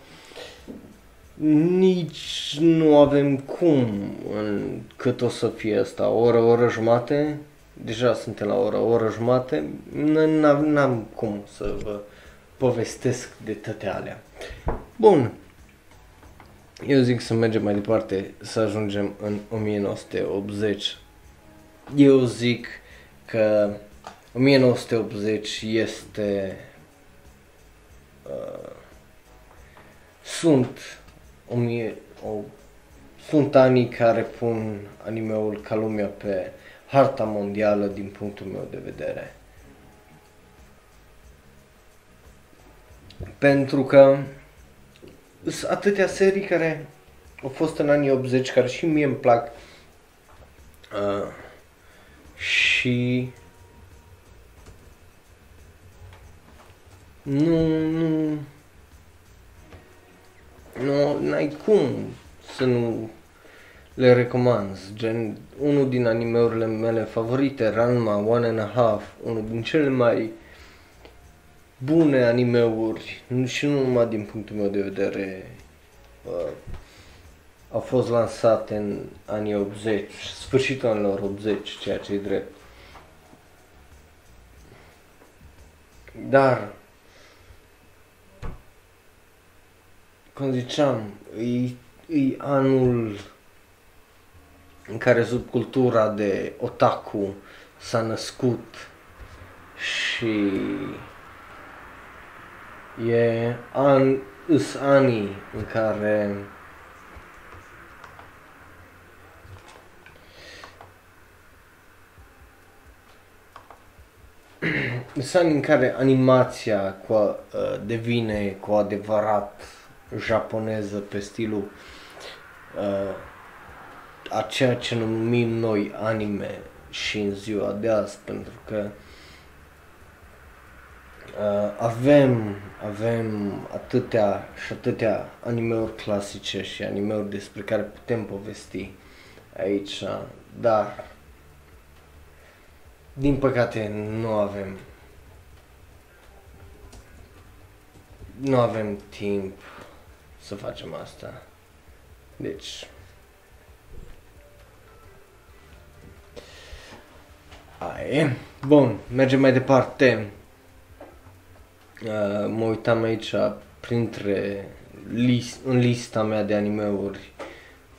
nici nu avem cum în cât o să fie asta, o oră, o oră jumate, deja suntem la o oră, o oră jumate, n-am cum să vă povestesc de toate alea. Bun, eu zic să mergem mai departe, să ajungem în 1980. Eu zic că 1980 este... Uh, sunt o mie, o, sunt anii care pun animeul ca lumea pe harta mondială din punctul meu de vedere. Pentru că sunt atâtea serii care au fost în anii 80, care și mie îmi plac. Uh, și nu, nu, nu, n-ai cum să nu le recomand. Gen, unul din animeurile mele favorite, Ranma One and a Half, unul din cele mai bune animeuri, și nu numai din punctul meu de vedere, uh, a fost lansat în anii 80, sfârșitul anilor 80, ceea ce e drept. Dar, cum ziceam, e, e anul în care subcultura de otaku s-a născut și e an, îs anii în care sunt anii în care animația cu, uh, devine cu adevărat japoneză pe stilul uh, a ceea ce numim noi anime și în ziua de azi, pentru că uh, avem, avem atâtea și atâtea animeuri clasice și animeuri despre care putem povesti aici, dar din păcate nu avem nu avem timp să facem asta. Deci Aia Bun, mergem mai departe. Uh, mă uitam aici printre list, în lista mea de animeuri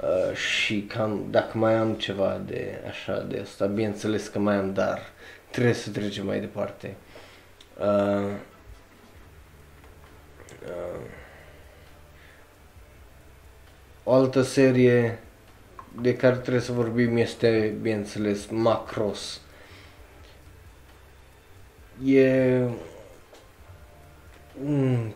uh, și cam dacă mai am ceva de așa de asta, bineînțeles că mai am, dar trebuie să trecem mai departe. Uh, uh, o altă serie de care trebuie să vorbim este, bineînțeles, Macross e mm,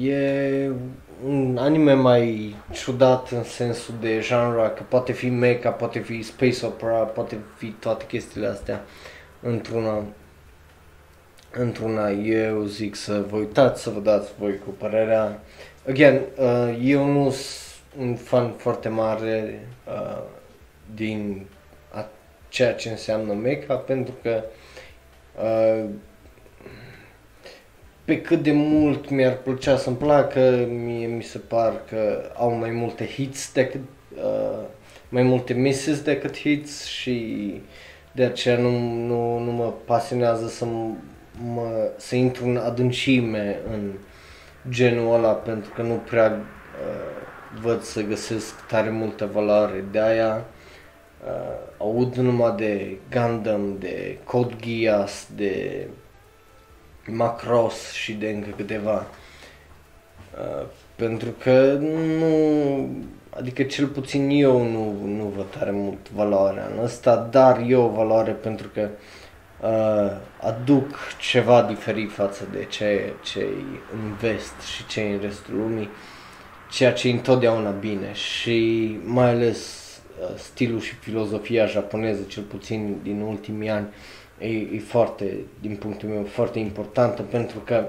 e un anime mai ciudat în sensul de genre, că poate fi mecha, poate fi space opera, poate fi toate chestiile astea într-una. Într-una eu zic să vă uitați, să vă dați voi cu părerea. Again, uh, eu nu sunt un fan foarte mare uh, din a ceea ce înseamnă mecha pentru că uh, pe cât de mult mi-ar plăcea să-mi placă, mie mi se par că au mai multe hits decât uh, mai multe misses decât hits și de aceea nu, nu, nu mă pasionează să, mă, să intru în adâncime în genul ăla pentru că nu prea uh, văd să găsesc tare multă valoare. De aia uh, aud numai de Gundam, de Code Geass, de Macross și de încă câteva. Uh, pentru că nu, adică cel puțin eu nu, nu văd tare mult valoarea în ăsta, dar eu valoare pentru că uh, aduc ceva diferit față de ce ce în vest și ce în restul lumii. Uh, ceea ce e întotdeauna bine și mai ales uh, stilul și filozofia japoneză, cel puțin din ultimii ani, e, e foarte, din punctul meu, foarte importantă pentru că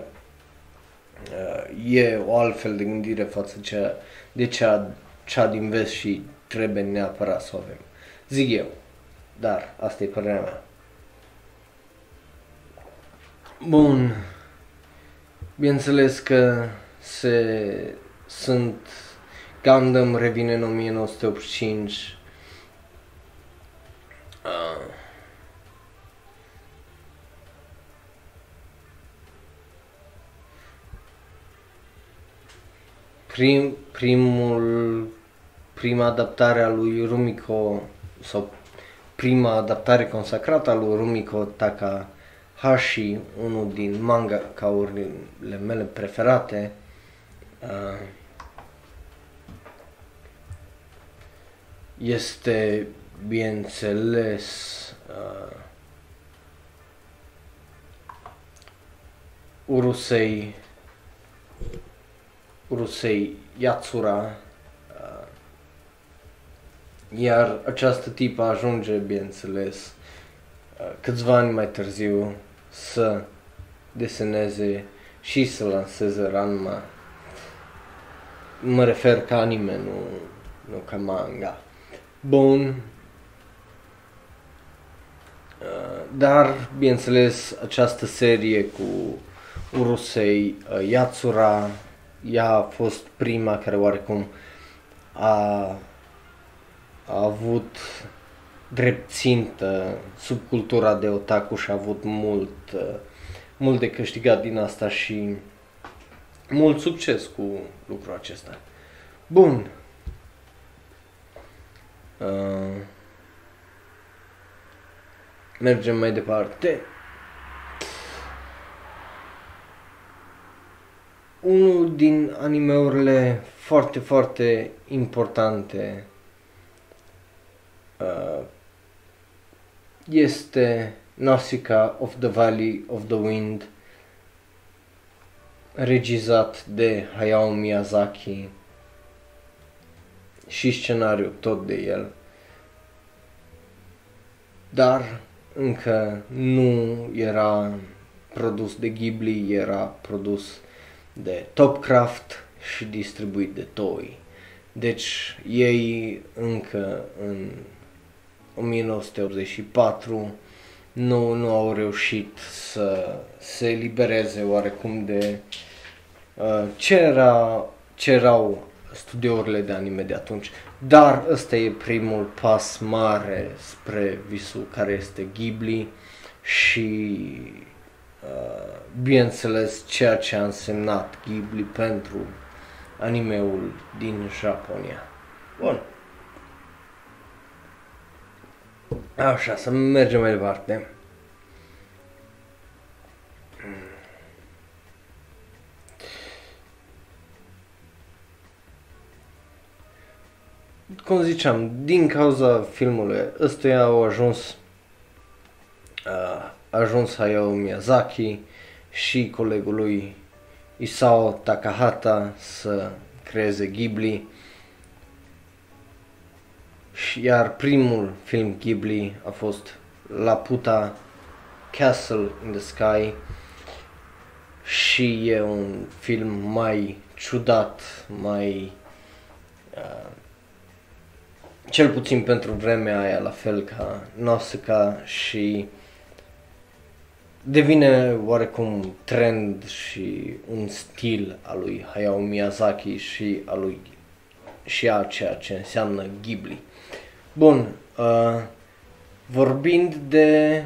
uh, e o altfel de gândire față cea, de cea, cea din vest și trebuie neapărat să o avem. Zic eu, dar asta e părerea mea. Bun, bineînțeles că se sunt Gundam revine în 1985. Uh. Prim, primul, prima adaptare a lui Rumiko sau prima adaptare consacrată a lui Rumiko Takahashi, unul din manga caurile mele preferate, uh, este, bineînțeles, uh, Urusei, Urusei Yatsura, uh, Iar această tipă ajunge, bineînțeles, uh, câțiva ani mai târziu să deseneze și să lanseze Ranma. Mă refer ca anime, nu, nu ca manga. Bun. Uh, dar, bineînțeles, această serie cu Urusei uh, Yatsura, ea a fost prima care oarecum a, a avut drept țintă subcultura de otaku și a avut mult, uh, mult de câștigat din asta și mult succes cu lucrul acesta. Bun. Uh, mergem mai departe. Unul din animeurile foarte, foarte importante uh, este Nausicaa of the Valley of the Wind, regizat de Hayao Miyazaki și scenariu tot de el. Dar încă nu era produs de Ghibli, era produs de Topcraft și distribuit de Toei. Deci ei încă în 1984 nu, nu au reușit să se elibereze oarecum de uh, ce, era, ce erau studiourile de anime de atunci. Dar ăsta e primul pas mare spre visul care este Ghibli și uh, bineînțeles ceea ce a însemnat Ghibli pentru animeul din Japonia. Bun. Așa, să mergem mai departe. Cum ziceam, din cauza filmului ăstuia au ajuns a ajuns Hayao Miyazaki și colegul lui Isao Takahata să creeze Ghibli. Și iar primul film Ghibli a fost Laputa Castle in the Sky. Și e un film mai ciudat, mai uh, cel puțin pentru vremea aia, la fel ca Nausicaa și devine oarecum trend și un stil al lui Hayao Miyazaki și a lui și a ceea ce înseamnă Ghibli. Bun, uh, vorbind de,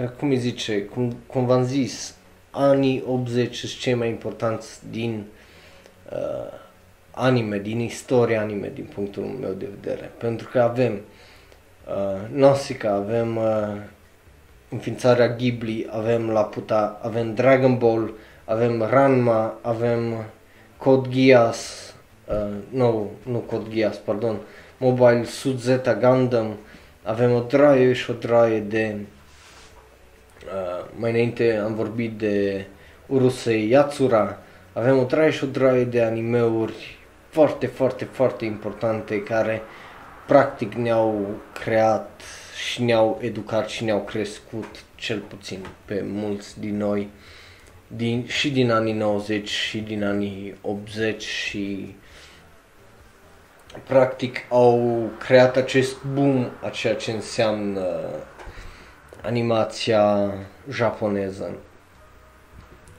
uh, cum îi zice, cum, cum v-am zis, anii 80 sunt cei mai importanți din uh, anime, din istoria anime, din punctul meu de vedere. Pentru că avem uh, Nausicaa, avem uh, înființarea Ghibli, avem Laputa, avem Dragon Ball, avem Ranma, avem Code Geass, uh, nu, nu Code Geass, pardon, Mobile Suit Zeta Gundam, avem o draie și o draie de uh, mai înainte am vorbit de Urusei Yatsura, avem o draie și o draie de animeuri foarte, foarte, foarte importante care practic ne-au creat și ne-au educat și ne-au crescut cel puțin pe mulți din noi din, și din anii 90 și din anii 80 și practic au creat acest boom a ceea ce înseamnă animația japoneză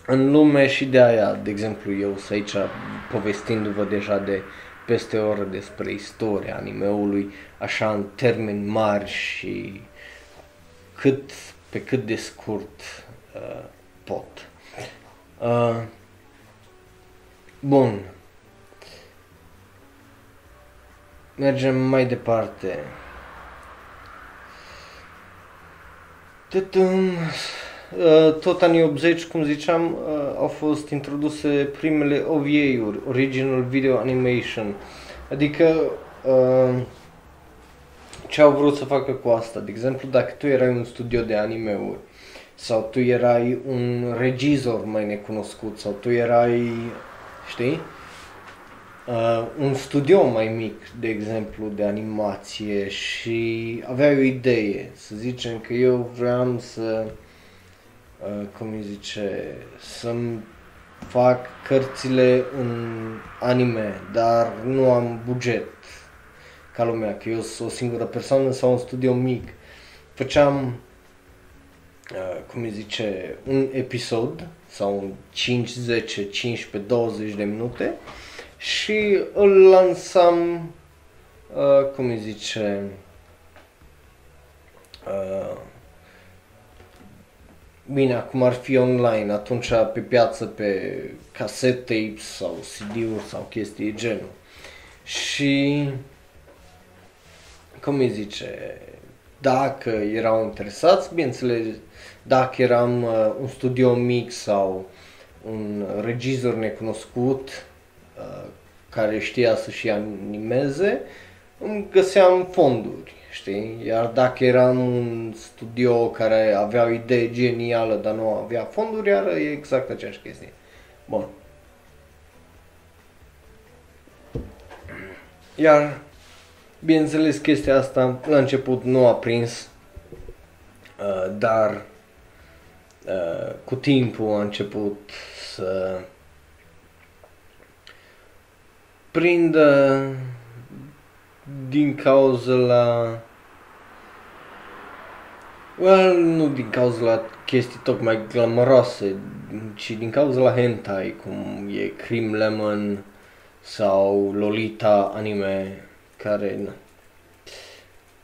în lume și de aia, de exemplu, eu sunt aici povestindu-vă deja de peste o oră despre istoria animeului, așa în termeni mari și cât, pe cât de scurt uh, pot. Uh, bun. Mergem mai departe. Tutum. Uh, tot anii 80, cum ziceam, uh, au fost introduse primele OVA-uri, Original Video Animation. Adică uh, ce au vrut să facă cu asta? De exemplu, dacă tu erai un studio de anime-uri sau tu erai un regizor mai necunoscut sau tu erai, știi? uh, un studio mai mic, de exemplu, de animație și avea o idee. Să zicem că eu vreau să, uh, cum îi zice, să-mi fac cărțile în anime, dar nu am buget ca lumea, că eu sunt o singură persoană sau un studio mic. Făceam, uh, cum îi zice, un episod sau un 5, 10, 15, 20 de minute și îl lansam, uh, cum îi zice, uh, bine, acum ar fi online, atunci pe piață pe cassette tapes sau CD-uri sau chestii genul. Și, cum îi zice, dacă erau interesați, bineînțeles, dacă eram uh, un studio mic sau un regizor necunoscut uh, care știa să și animeze, îmi găseam fonduri, știi? Iar dacă eram un studio care avea o idee genială, dar nu avea fonduri, iar e exact aceeași chestie. Bun. Iar, bineînțeles, chestia asta la început nu a prins, uh, dar uh, cu timpul a început să prindă din cauza la Well, nu din cauza la chestii tocmai glamoroase, ci din cauza la hentai, cum e Cream Lemon sau Lolita anime, care...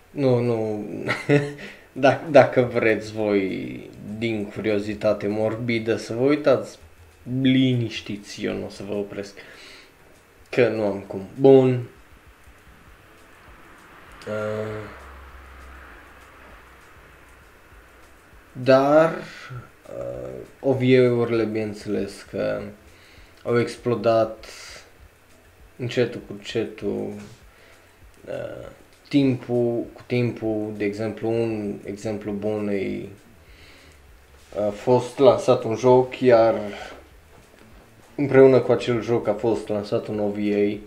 Nu, nu... dacă, dacă vreți voi, din curiozitate morbidă, să vă uitați, liniștiți, eu nu o să vă opresc. Că nu am cum. Bun. Uh, dar uh, OVA-urile, bineînțeles, că au explodat încetul cu încetul, uh, timpul cu timpul, de exemplu, un exemplu bun e a fost lansat un joc, iar împreună cu acel joc a fost lansat un OVA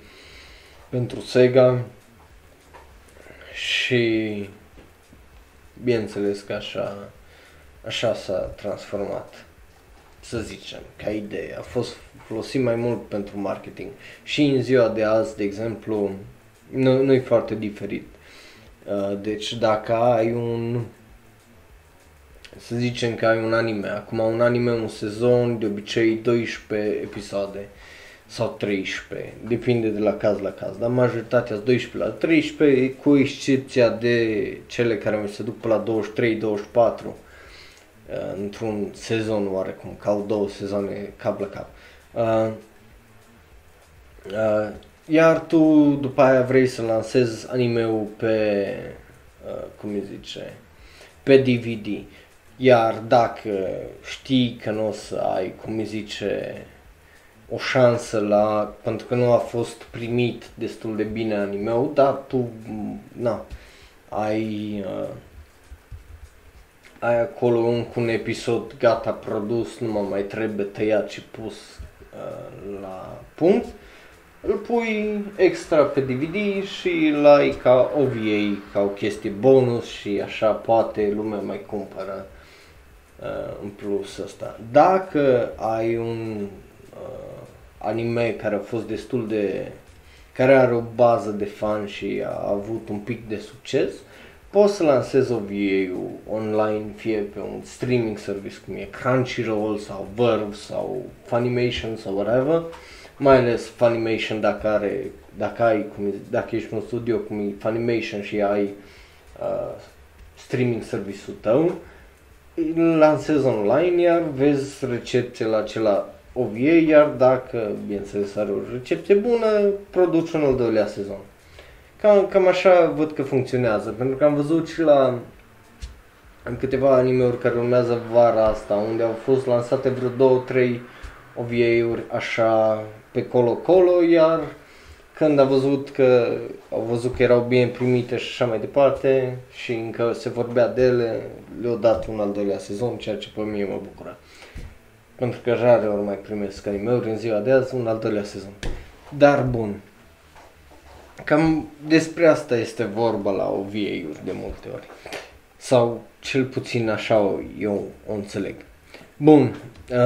pentru Sega și bineînțeles că așa, așa s-a transformat, să zicem, ca idee. A fost folosit mai mult pentru marketing. Și în ziua de azi, de exemplu, nu, nu e foarte diferit. Uh, deci dacă ai un să zicem că ai un anime, acum un anime, un sezon, de obicei 12 episoade sau 13, depinde de la caz la caz, dar majoritatea 12 la 13, cu excepția de cele care mi se duc pe la 23-24 uh, într-un sezon oarecum, ca două sezoane cap la cap. Uh, uh, iar tu după aia vrei să lansezi anime-ul pe, uh, cum îi zice, pe DVD. Iar dacă știi că nu o să ai, cum îi zice, o șansă la, pentru că nu a fost primit destul de bine animeul, dar tu, na, ai, uh, ai acolo un, un episod gata produs, nu mă mai trebuie tăiat și pus uh, la punct, îl pui extra pe DVD și îl ai ca OVA, ca o chestie bonus și așa poate lumea mai cumpără uh, în plus asta. Dacă ai un uh, anime care a fost destul de care are o bază de fan și a avut un pic de succes, poți să lansezi OVA-ul online, fie pe un streaming service cum e Crunchyroll sau Verve sau Funimation sau whatever, mai ales Funimation dacă are, dacă ai, cum e, dacă ești un studio cum e Funimation și ai uh, streaming service-ul tău, îl lansezi online, iar vezi recepție la acela OVA, iar dacă, bineînțeles, are o recepție bună, produci un al doilea sezon. Cam, cam așa văd că funcționează, pentru că am văzut și la în câteva anime-uri care urmează vara asta, unde au fost lansate vreo două, trei OVA-uri așa pe colo-colo, iar când a văzut că au văzut că erau bine primite și așa mai departe și încă se vorbea de ele, le-au dat un al doilea sezon, ceea ce pe mine mă bucură. Pentru că rare ori mai primesc anime-uri în ziua de azi, un al doilea sezon. Dar bun. Cam despre asta este vorba la OVA-uri de multe ori. Sau cel puțin așa eu o înțeleg. Bun. Uh,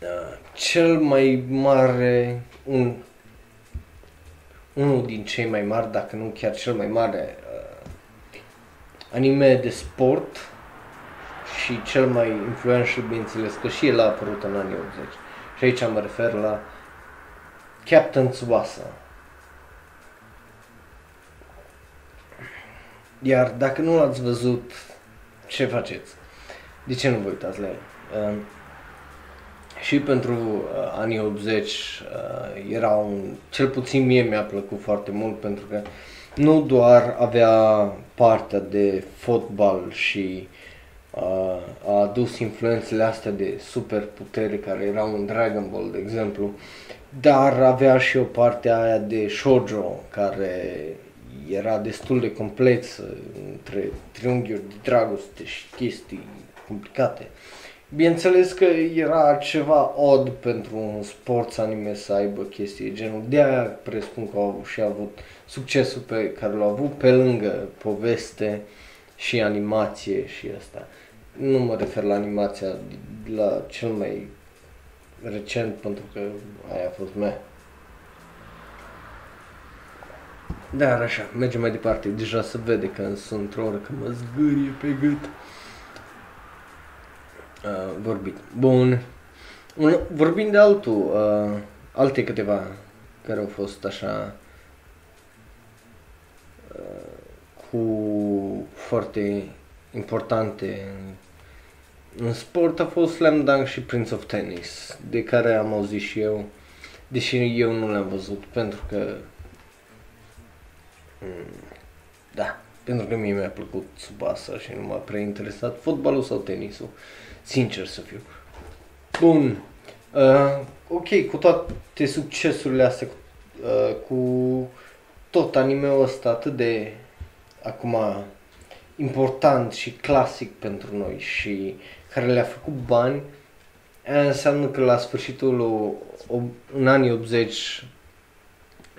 uh, cel mai mare, un, unul din cei mai mari, dacă nu chiar cel mai mare uh, anime de sport și cel mai influential, bineînțeles, că și el a apărut în anii 80. Și aici mă refer la Captain Tsubasa. Iar dacă nu l-ați văzut, ce faceți? De ce nu vă uitați la el? Uh, și pentru uh, anii 80 uh, era un, cel puțin mie mi-a plăcut foarte mult pentru că nu doar avea partea de fotbal și uh, a adus influențele astea de super putere care erau în Dragon Ball, de exemplu, dar avea și o parte aia de shoujo care era destul de complexă între triunghiuri de dragoste și chestii complicate. Bineînțeles că era ceva odd pentru un sport anime să aibă chestii genul. De aia presupun că au și avut succesul pe care l-au avut pe lângă poveste și animație și asta. Nu mă refer la animația, la cel mai recent pentru că aia a fost mea. Dar așa, mergem mai departe. Deja se vede că sunt o oră că mă zgârie pe gât. Uh, vorbit. Bun. Vorbind de altul, uh, alte câteva care au fost așa uh, cu foarte importante în, în sport a fost Slam Dunk și Prince of Tennis, de care am auzit și eu, deși eu nu le-am văzut, pentru că Mm, da, pentru că mie mi-a plăcut Tsubasa și nu m-a prea interesat fotbalul sau tenisul, sincer să fiu. Bun, uh, ok, cu toate succesurile astea, cu, uh, cu tot animeul ăsta atât de acum important și clasic pentru noi și care le-a făcut bani, înseamnă că la sfârșitul în anii 80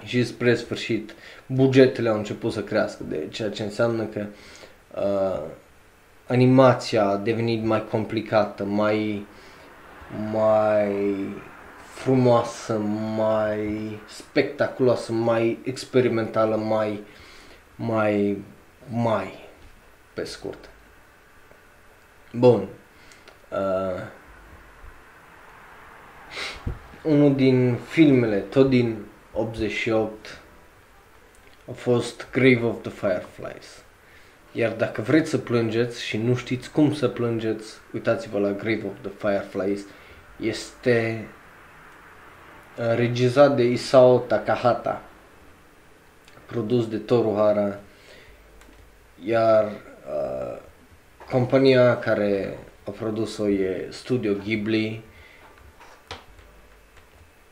și spre sfârșit bugetele au început să crească, de ceea ce înseamnă că uh, animația a devenit mai complicată, mai, mai frumoasă, mai spectaculoasă, mai experimentală, mai, mai, mai, pe scurt. Bun. Uh, unul din filmele, tot din 88, a fost Grave of the Fireflies. Iar dacă vreți să plângeți și nu știți cum să plângeți, uitați-vă la Grave of the Fireflies. Este uh, regizat de Isao Takahata, produs de Toru Hara, iar uh, compania care a produs-o e Studio Ghibli,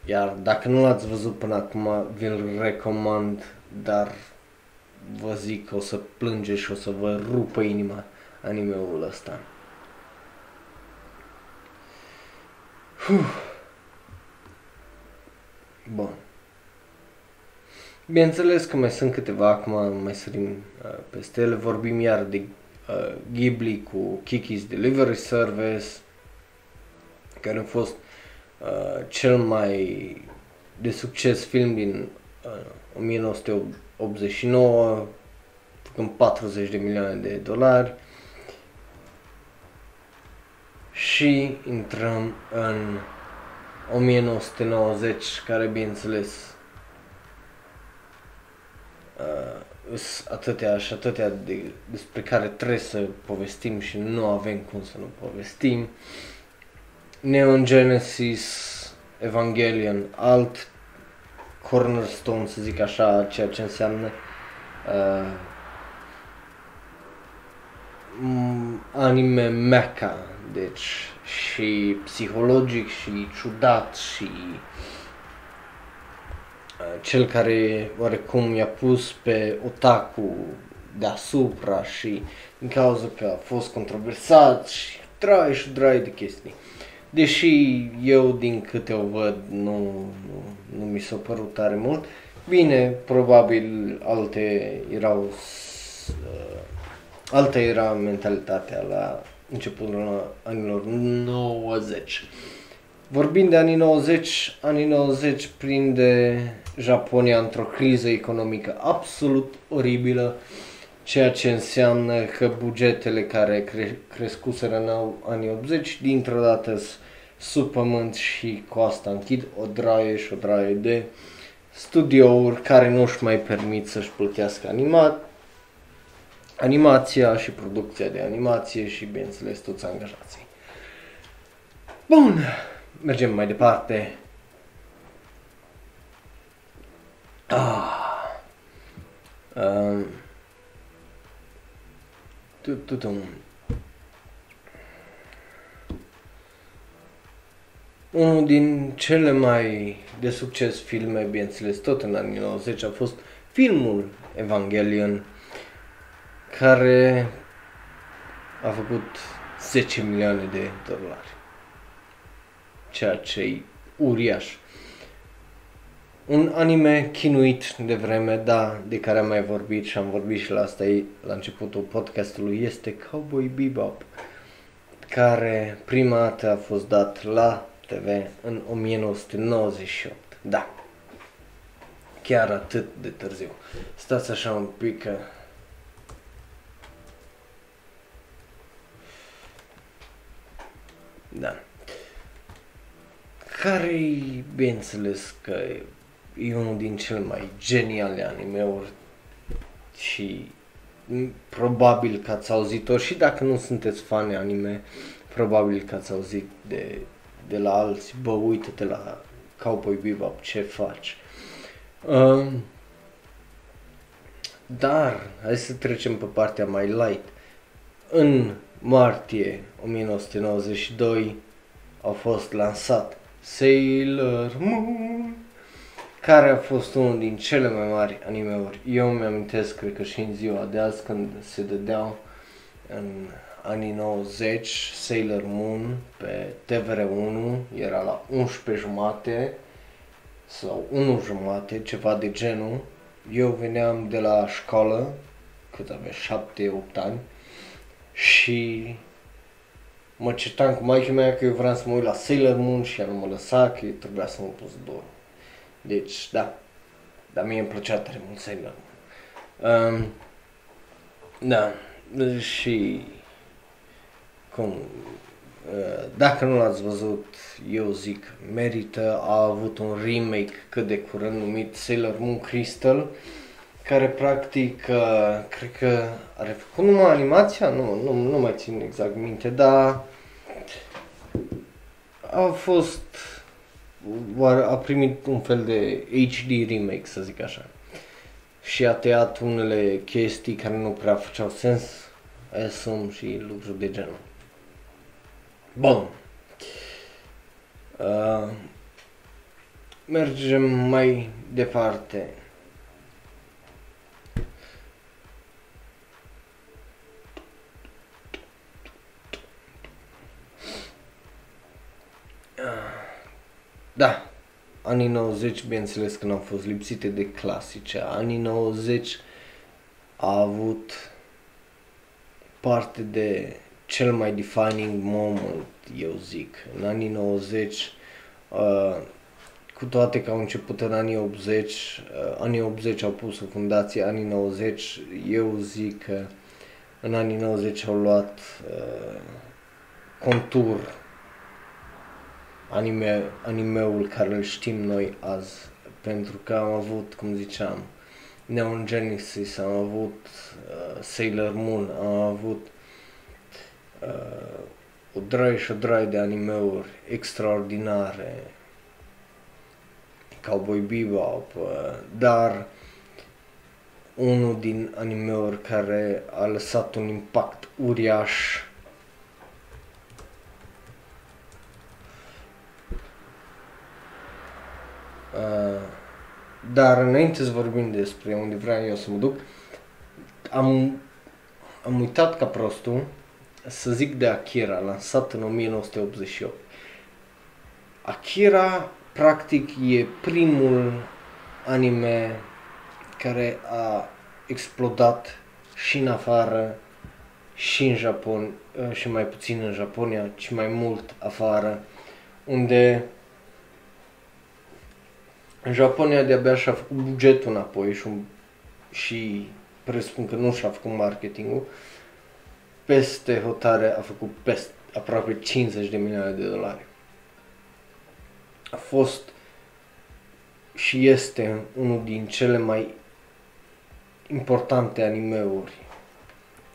iar dacă nu l-ați văzut până acum, vi-l recomand dar vă zic că o să plânge și o să vă rupă inima animeul ăsta. Uf. Bun. Bineînțeles că mai sunt câteva, acum mai sărim uh, peste ele, vorbim iar de uh, Ghibli cu Kiki's Delivery Service, care a fost uh, cel mai de succes film din 1989, făcând 40 de milioane de dolari. Și intrăm în 1990, care bineînțeles uh, atâtea și atâtea de, despre care trebuie să povestim și nu avem cum să nu povestim. Neon Genesis Evangelion, alt cornerstone, să zic așa, ceea ce înseamnă uh, anime mecha, deci și psihologic și ciudat și uh, cel care oarecum i-a pus pe otaku deasupra și din cauza că a fost controversat și trai și drai de chestii. deși eu din câte o văd nu, nu, nu mi s-a părut tare mult. Bine, probabil alte erau, uh, alta era mentalitatea la începutul anilor 90. Vorbind de anii 90, anii 90 prinde Japonia într-o criză economică absolut oribilă, ceea ce înseamnă că bugetele care cre- crescuseră în anii 80 dintr-o dată sub pământ și cu asta închid o draie și o draie de studiouri care nu își mai permit să-și plătească animat, animația și producția de animație și, bineînțeles, toți angajații. Bun, mergem mai departe. Ah. Um. Tutum. Unul din cele mai de succes filme, bineînțeles, tot în anii 90, a fost filmul Evangelion, care a făcut 10 milioane de dolari. Ceea ce e uriaș. Un anime chinuit de vreme, da, de care am mai vorbit și am vorbit și la asta la începutul podcastului, este Cowboy Bebop, care prima dată a fost dat la TV în 1998. Da. Chiar atât de târziu. Stați așa un pic că... Da. Care bineînțeles, că e unul din cel mai geniale animeuri și probabil că ați auzit-o și dacă nu sunteți fani anime, probabil că ați auzit de de la alții, bă, uite-te la Cowboy Bebop, ce faci? Um, dar, hai să trecem pe partea mai light. În martie 1992 a fost lansat Sailor Moon, care a fost unul din cele mai mari animeuri. Eu mi-amintesc, cred că și în ziua de azi, când se dădeau în anii 90, Sailor Moon pe TVR1, era la 11 jumate sau 1 jumate, ceva de genul. Eu veneam de la școală, cât avea 7-8 ani, și mă certam cu maica mea că eu vreau să mă uit la Sailor Moon și ea nu mă lăsa, că trebuia să mă pus dorm. Deci, da, dar mie îmi plăcea tare mult Sailor Moon. Um, da, și cum, uh, dacă nu l-ați văzut, eu zic, merită. A avut un remake cât de curând numit Sailor Moon Crystal, care practic, uh, cred că are făcut numai animația, nu, nu, nu mai țin exact minte, dar a fost, a primit un fel de HD remake, să zic așa. Și a tăiat unele chestii care nu prea făceau sens, asum și lucruri de genul. Bun. Uh, mergem mai departe. Da, anii 90, bineînțeles că nu au fost lipsite de clasice. Anii 90 a avut parte de cel mai defining moment, eu zic, în anii 90, uh, cu toate că au început în anii 80, uh, anii 80 au pus o fundație, anii 90, eu zic că în anii 90 au luat uh, contur anime, animeul care îl știm noi azi, pentru că am avut, cum ziceam, Neon Genesis, am avut uh, Sailor Moon, am avut uh, o draie și o draie de animeuri extraordinare, Cowboy Bebop, uh, dar unul din animeuri care a lăsat un impact uriaș dar înainte să vorbim despre unde vreau eu să mă duc, am, am uitat ca prostul să zic de Akira, lansat în 1988. Akira, practic, e primul anime care a explodat și în afară și în Japon uh, și mai puțin în Japonia, ci mai mult afară, unde în Japonia de-abia și-a făcut bugetul înapoi și, și presupun că nu și-a făcut marketingul. Peste hotare a făcut peste aproape 50 de milioane de dolari. A fost și este unul din cele mai importante animeuri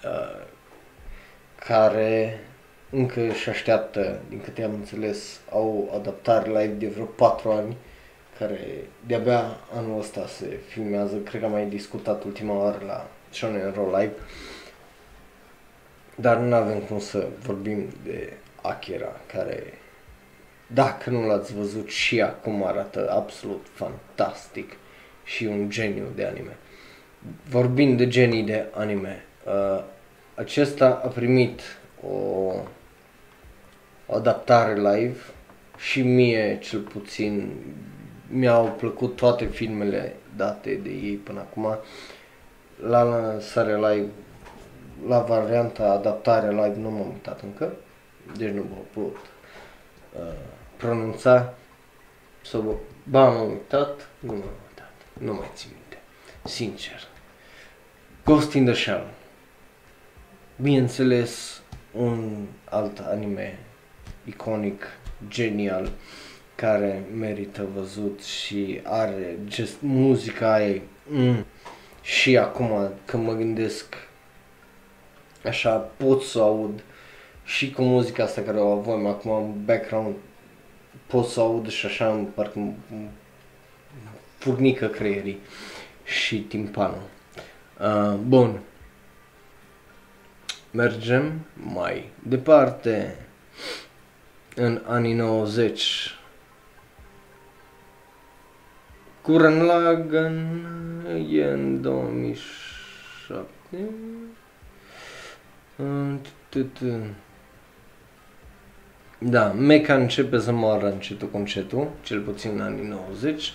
uh, care încă își așteaptă, din câte am înțeles, au adaptare live de vreo 4 ani, care de-abia anul ăsta se filmează, cred că am mai discutat ultima oară la Shonen Roll Live, dar nu avem cum să vorbim de Akira, care, dacă nu l-ați văzut și acum arată absolut fantastic și un geniu de anime. Vorbind de genii de anime, uh, acesta a primit o, o adaptare live și mie cel puțin mi-au plăcut toate filmele date de ei până acum. La lansare live, la varianta adaptare live nu m-am uitat încă, deci nu m-am putut uh, pronunța. Sau, ba, m-am uitat, nu m-am uitat, nu mai țin minte, sincer. Ghost in the Shell bineînțeles, un alt anime iconic, genial, care merită văzut și are just muzica ei. Mm. Și acum, când mă gândesc așa, pot să aud și cu muzica asta care o avem acum în background, pot să aud și așa, parcă furnică creierii și timpanul. Uh, bun, Mergem mai departe. În anii 90 Curren Lagan e în 2007 Da, Mecha începe să moară încetul cu încetul, cel puțin în anii 90,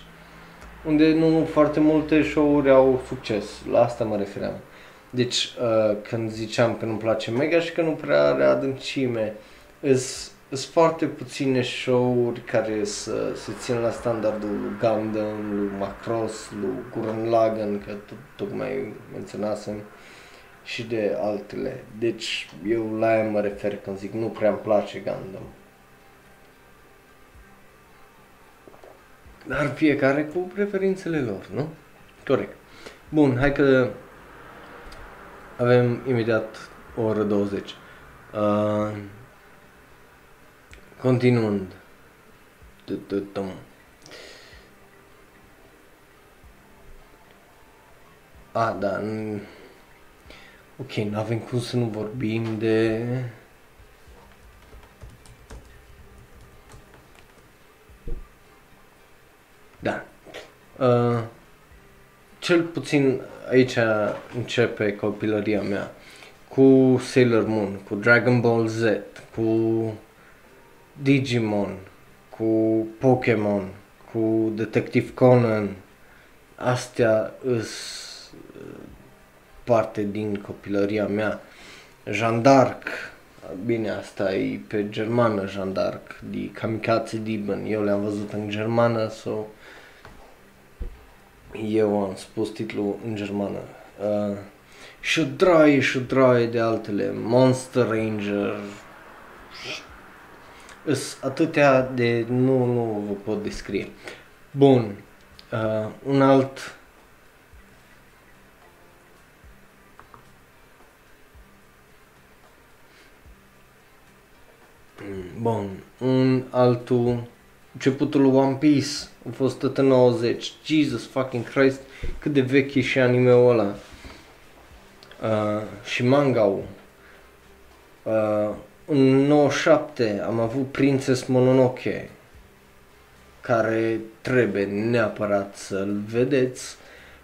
unde nu foarte multe show-uri au succes, la asta mă refeream. Deci, uh, când ziceam că nu-mi place Mega și că nu prea are adâncime, sunt foarte puține show-uri care să se țin la standardul lui Gundam, lui Macross, lui Gurren Lagann, că tot, tocmai menționasem, și de altele. Deci, eu la aia mă refer când zic nu prea îmi place Gundam. Dar fiecare cu preferințele lor, nu? Corect. Bun, hai că avem imediat o oră 20. Uh, continuând. A, da. Ok, nu avem cum să nu vorbim de... Da. Uh, cel puțin aici începe copilăria mea. Cu Sailor Moon, cu Dragon Ball Z, cu Digimon, cu Pokémon, cu Detective Conan. Astea îs parte din copilăria mea. Jean d'Arc, bine, asta e pe germană Jean d'Arc, de Kamikaze Demon. Eu le-am văzut în germană, so eu am spus titlul în germană. Uh, și draie și draie de altele, Monster Ranger, Îs atâtea de nu, nu vă pot descrie. Bun, uh, un alt Bun, un altul începutul One Piece a fost tot în 90. Jesus fucking Christ, cât de vechi e și anime-ul ăla. Uh, și manga-ul. Uh, în 97 am avut Princess Mononoke, care trebuie neapărat să-l vedeți,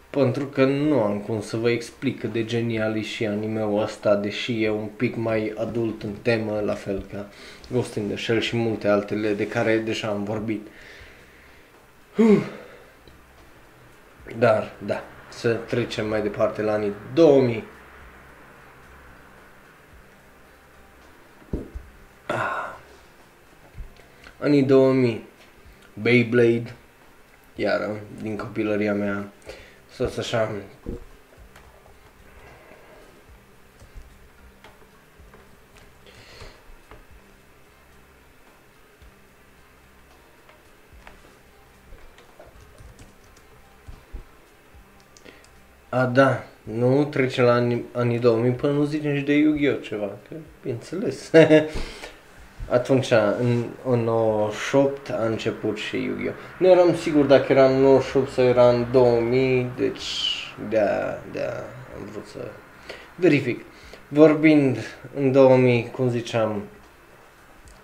pentru că nu am cum să vă explic cât de genial e și anime-ul ăsta, deși e un pic mai adult în temă, la fel ca Ghost in the Shell și multe altele de care deja am vorbit. Uh. Dar, da, să trecem mai departe la anii 2000. Ah. Anii 2000. Beyblade, iară, din copilăria mea. Să așa, A, da, nu trece la anii, anii 2000 până nu zicem și de Yu-Gi-Oh! ceva, că, bineînțeles. Atunci, în, în 98 a început și Yu-Gi-Oh! Nu eram sigur dacă era în 98 sau era în 2000, deci de-a, de-a am vrut să verific. Vorbind în 2000, cum ziceam,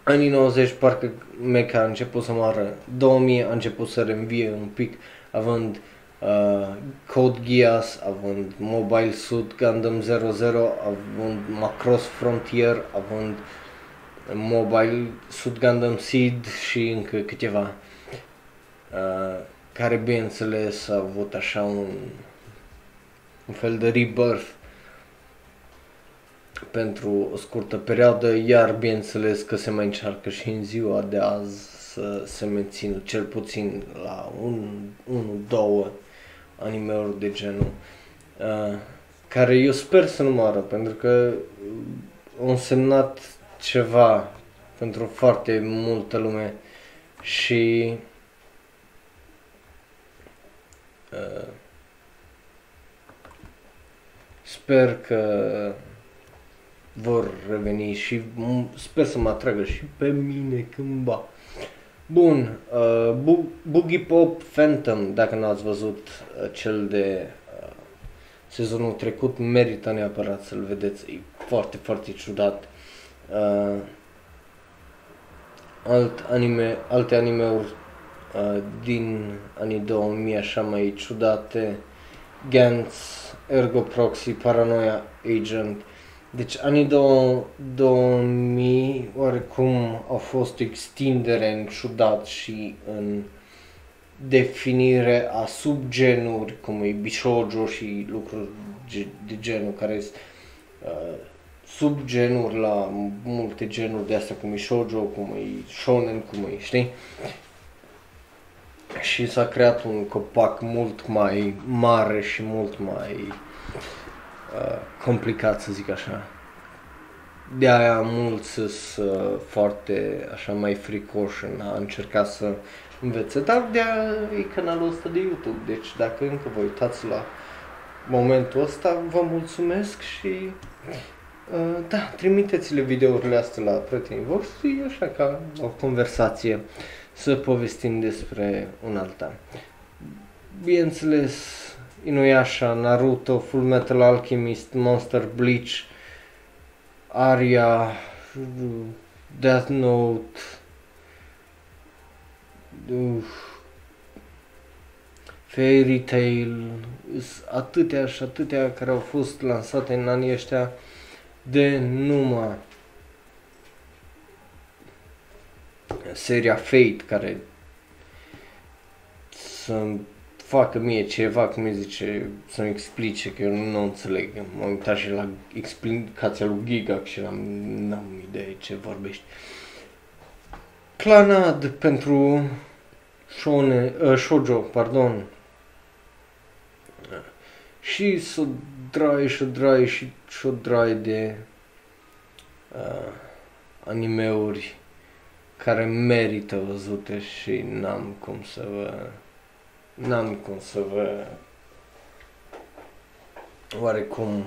anii 90 parcă Mecha a început să moară, 2000 a început să reînvie un pic, având uh, uh, Code Geass, având Mobile Suit Gundam 00, având Macross Frontier, având Mobile Suit Gundam Seed și încă câteva uh, care bineînțeles a avut așa un, un fel de rebirth pentru o scurtă perioadă, iar bineînțeles că se mai încearcă și în ziua de azi să se mențină cel puțin la un, 1-2 animeuri de genul, uh, care eu sper să nu moară, pentru că au însemnat ceva pentru foarte multă lume și uh, sper că vor reveni și sper să mă atragă și pe mine cândva. Bun, uh, Bu- Boogie Pop Phantom, dacă nu ați văzut uh, cel de uh, sezonul trecut, merită neapărat să-l vedeți, e foarte, foarte ciudat. Uh, alt anime, alte animeuri uh, din anii 2000 așa mai ciudate, Gantz, Ergo Proxy, Paranoia Agent, deci anii 2000 oarecum au fost extindere în ciudat și în definire a subgenuri cum e bishojo și lucruri de genul care sunt uh, subgenuri la multe genuri de astea cum e shoujo, cum e shonen, cum e, știi? Și s-a creat un copac mult mai mare și mult mai Uh, complicat să zic așa. De aia mulți sunt uh, foarte așa mai fricoși în a încerca să învețe, dar de aia e canalul ăsta de YouTube, deci dacă încă vă uitați la momentul ăsta, vă mulțumesc și uh, da, trimiteți-le videourile astea la prietenii voștri, așa ca o conversație să povestim despre un alta. Bineînțeles, Inuyasha, Naruto, Full Metal Alchemist, Monster Bleach, Aria, Death Note, Uf, Fairy Tail, atâtea și atâtea care au fost lansate în anii ăștia de numai seria Fate care sunt facă mie ceva, cum îi zice, să-mi explice, că eu nu înțeleg. M-am uitat și la explicația lui Giga și n-am, n-am idee ce vorbești. Clanad pentru shone, uh, shoujo, pardon. Și să drai și drai și și drai de uh, animeuri care merită văzute și n-am cum să vă n-am cum să vă oarecum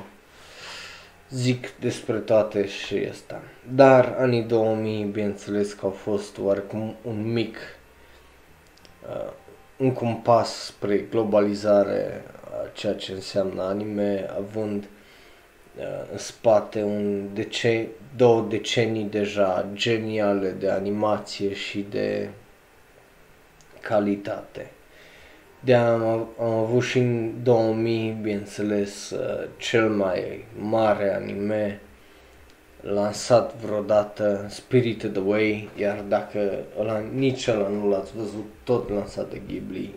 zic despre toate și asta. Dar anii 2000, bineînțeles că au fost oarecum un mic, uh, un compas spre globalizare a ceea ce înseamnă anime, având uh, în spate un dece- două decenii deja geniale de animație și de calitate. de am, am avut și în 2000, bineînțeles, uh, cel mai mare anime lansat vreodată, Spirited Away, iar dacă ăla, nici ăla nu l-ați văzut, tot lansat de Ghibli,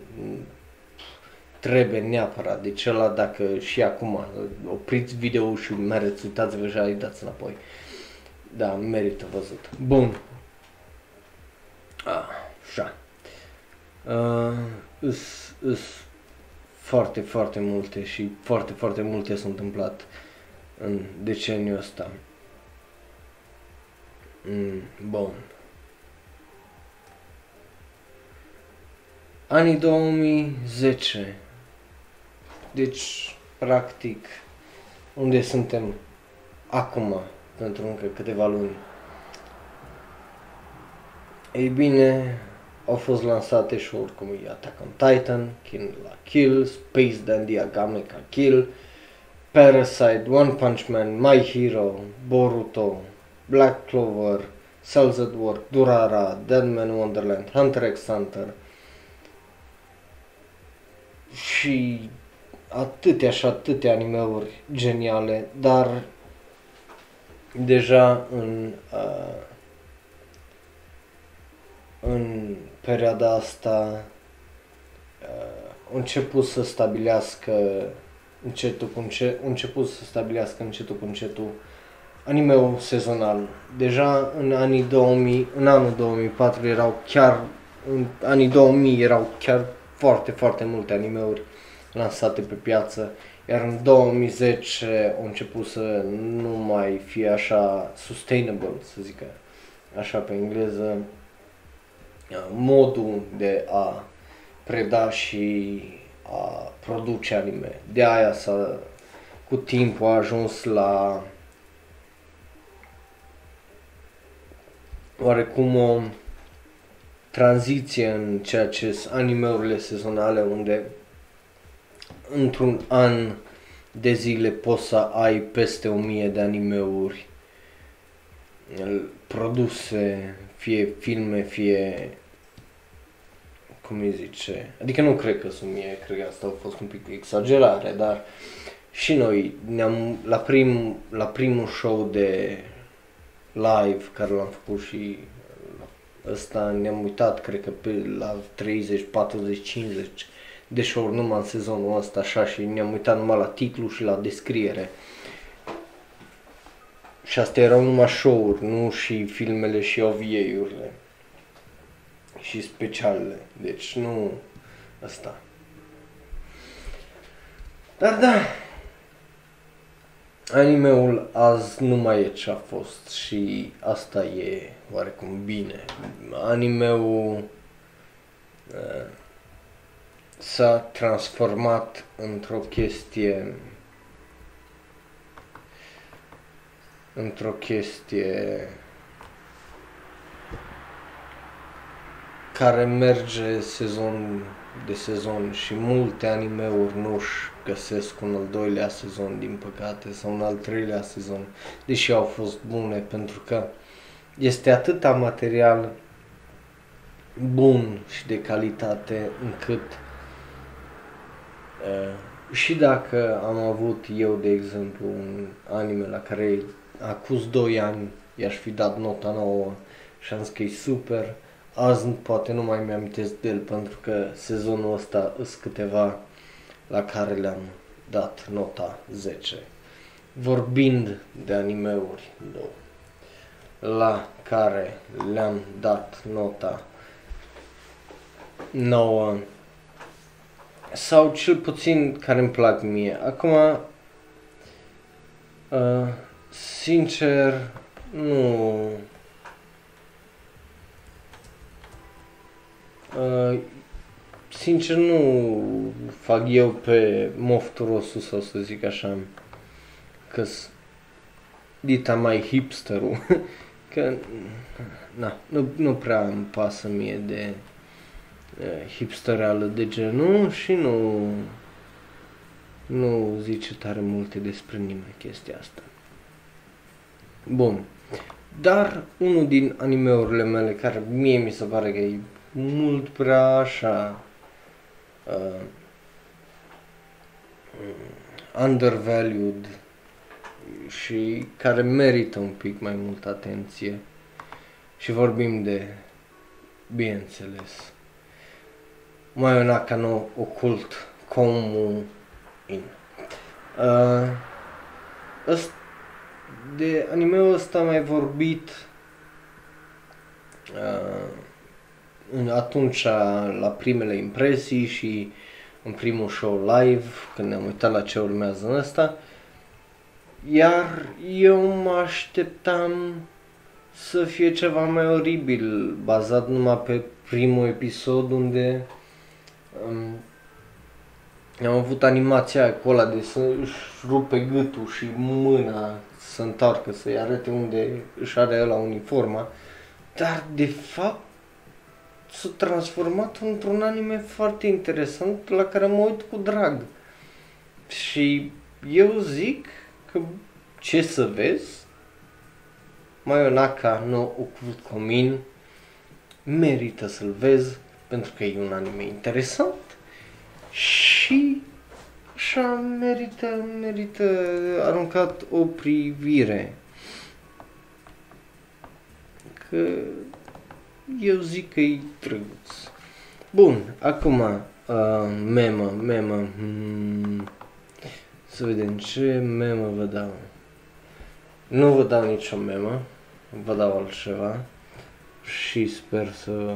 trebuie neapărat. Deci ăla dacă și acum opriți video și mereți, uitați-vă și îi dați înapoi. Da, merită văzut. Bun. Ah, așa. Uh, îs, îs foarte, foarte multe și foarte, foarte multe s-au întâmplat în deceniul ăsta. Mm, bun. Anii 2010. Deci, practic, unde suntem acum, pentru încă câteva luni. Ei bine, au fost lansate show-uri cum e Attack on Titan, Kill la Kill, Space Dandy Agame ca Kill, Parasite, One Punch Man, My Hero, Boruto, Black Clover, Cells at Work, Durara, Deadman Wonderland, Hunter x Hunter și atâtea și atâtea animeuri geniale, dar deja în uh, în perioada asta uh, început să stabilească încetul cu încet, început să stabilească încetul cu încetul animeul sezonal. Deja în anii 2000, în anul 2004 erau chiar, în anii 2000 erau chiar foarte, foarte multe animeuri lansate pe piață, iar în 2010 au început să nu mai fie așa sustainable, să zic așa pe engleză, modul de a preda și a produce anime. De aia s-a, cu timpul a ajuns la oarecum o tranziție în ceea ce sunt animeurile sezonale unde într-un an de zile poți să ai peste o mie de animeuri produse, fie filme, fie cum îi zice, adică nu cred că sunt mie, cred că asta a fost un pic exagerare, dar și noi ne-am, la, prim, la primul show de live care l-am făcut și ăsta ne-am uitat, cred că pe la 30, 40, 50 de show numai în sezonul ăsta așa și ne-am uitat numai la titlu și la descriere. Și astea erau numai show-uri, nu și filmele și OVA-urile și specialele. Deci nu asta. Dar da, animeul azi nu mai e ce a fost și asta e oarecum bine. Animeul uh, s-a transformat într-o chestie într-o chestie care merge sezon de sezon și multe animeuri nu-și găsesc un al doilea sezon, din păcate, sau un al treilea sezon, deși au fost bune, pentru că este atâta material bun și de calitate încât uh, și dacă am avut eu, de exemplu, un anime la care acuz 2 ani i-aș fi dat nota nouă și am zis că e super, azi poate nu mai mi-amintesc de el pentru că sezonul ăsta sunt câteva la care le-am dat nota 10. Vorbind de animeuri două, la care le-am dat nota 9 sau cel puțin care îmi plac mie. Acum, uh, sincer, nu Uh, sincer nu fac eu pe mofturosul sau să zic așa că dita mai hipsterul că na, nu, nu prea îmi pasă mie de uh, hipstereală de genul și nu nu zice tare multe despre nimeni chestia asta. Bun. Dar unul din animeurile mele care mie mi se pare că e mult prea așa uh, undervalued și care merită un pic mai multă atenție. Și vorbim de, bineînțeles, Mayonaka no Occult Komu In. Uh, de anime-ul ăsta am mai vorbit uh, atunci la primele impresii și în primul show live, când ne-am uitat la ce urmează în ăsta. Iar eu mă așteptam să fie ceva mai oribil, bazat numai pe primul episod unde um, am avut animația acolo de să își rupe gâtul și mâna să întoarcă, să-i arate unde își are la uniforma. Dar, de fapt, s-a transformat într-un anime foarte interesant la care mă uit cu drag. Și eu zic că ce să vezi, Mayonaka no Occult Comin merită să-l vezi pentru că e un anime interesant și așa merită, merită aruncat o privire. Că eu zic că e drăguț. Bun, acum, uh, memă, memă, hmm, să vedem ce memă vă dau. Nu vă dau nicio memă, vă dau altceva și sper să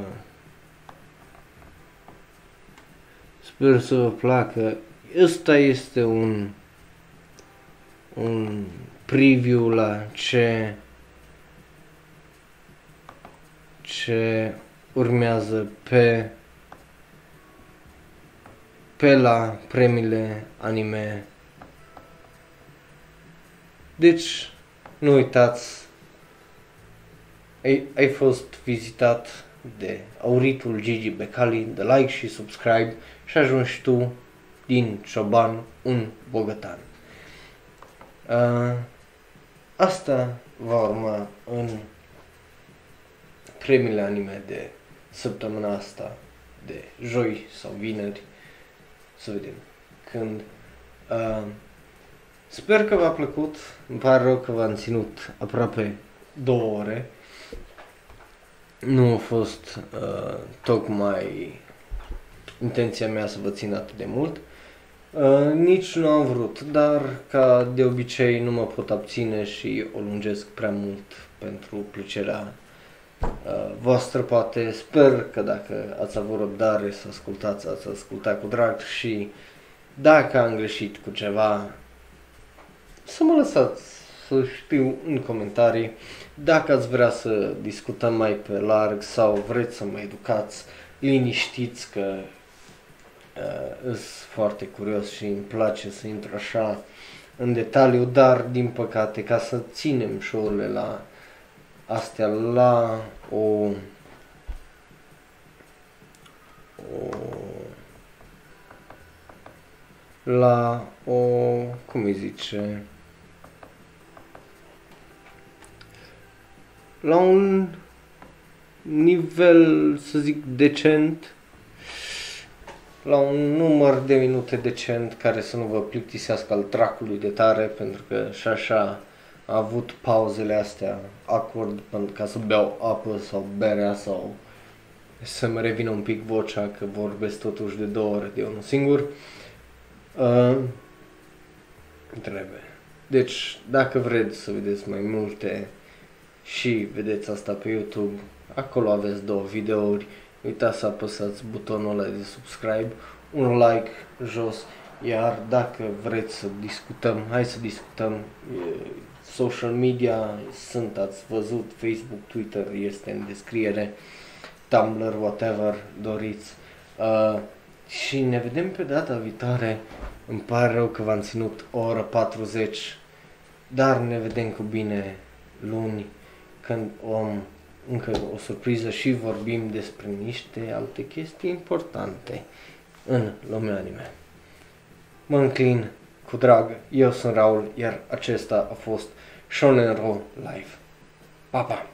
Sper să vă placă. Ăsta este un, un preview la ce ce urmează pe pe la premiile anime. Deci, nu uitați, ai, ai fost vizitat de auritul Gigi Becali, de like și subscribe și ajungi tu din cioban un bogătan. Uh, asta va urma în premiile anime de săptămâna asta, de joi sau vineri, să vedem când. Uh, sper că v-a plăcut, îmi pare rău că v-am ținut aproape două ore. Nu a fost uh, tocmai intenția mea să vă țin atât de mult. Uh, nici nu am vrut, dar ca de obicei nu mă pot abține și o lungesc prea mult pentru plăcerea uh, voastră poate. Sper că dacă ați avut răbdare să ascultați, ați ascultat cu drag și dacă am greșit cu ceva, să mă lăsați să știu în comentarii dacă ați vrea să discutăm mai pe larg sau vreți să mă educați, liniștiți că uh, sunt foarte curios și îmi place să intru așa în detaliu, dar din păcate ca să ținem show-urile la astea la o, o la o, cum îi zice, la un nivel, să zic, decent, la un număr de minute decent care să nu vă plictisească al dracului de tare, pentru că și așa a avut pauzele astea awkward ca să beau apă sau berea sau să-mi revină un pic vocea că vorbesc totuși de două ori de unul singur. Uh, trebuie. Deci, dacă vreți să vedeți mai multe și vedeți asta pe YouTube, acolo aveți două videouri, uitați să apăsați butonul ăla de subscribe, un like jos, iar dacă vreți să discutăm, hai să discutăm, social media sunt, ați văzut, Facebook, Twitter este în descriere, Tumblr, whatever doriți. Uh, și ne vedem pe data viitoare. Îmi pare rău că v-am ținut o oră 40, dar ne vedem cu bine luni când om încă o surpriză și vorbim despre niște alte chestii importante în lumea anime. Mă înclin cu drag, eu sunt Raul, iar acesta a fost Shonen Roll Live. Pa, pa!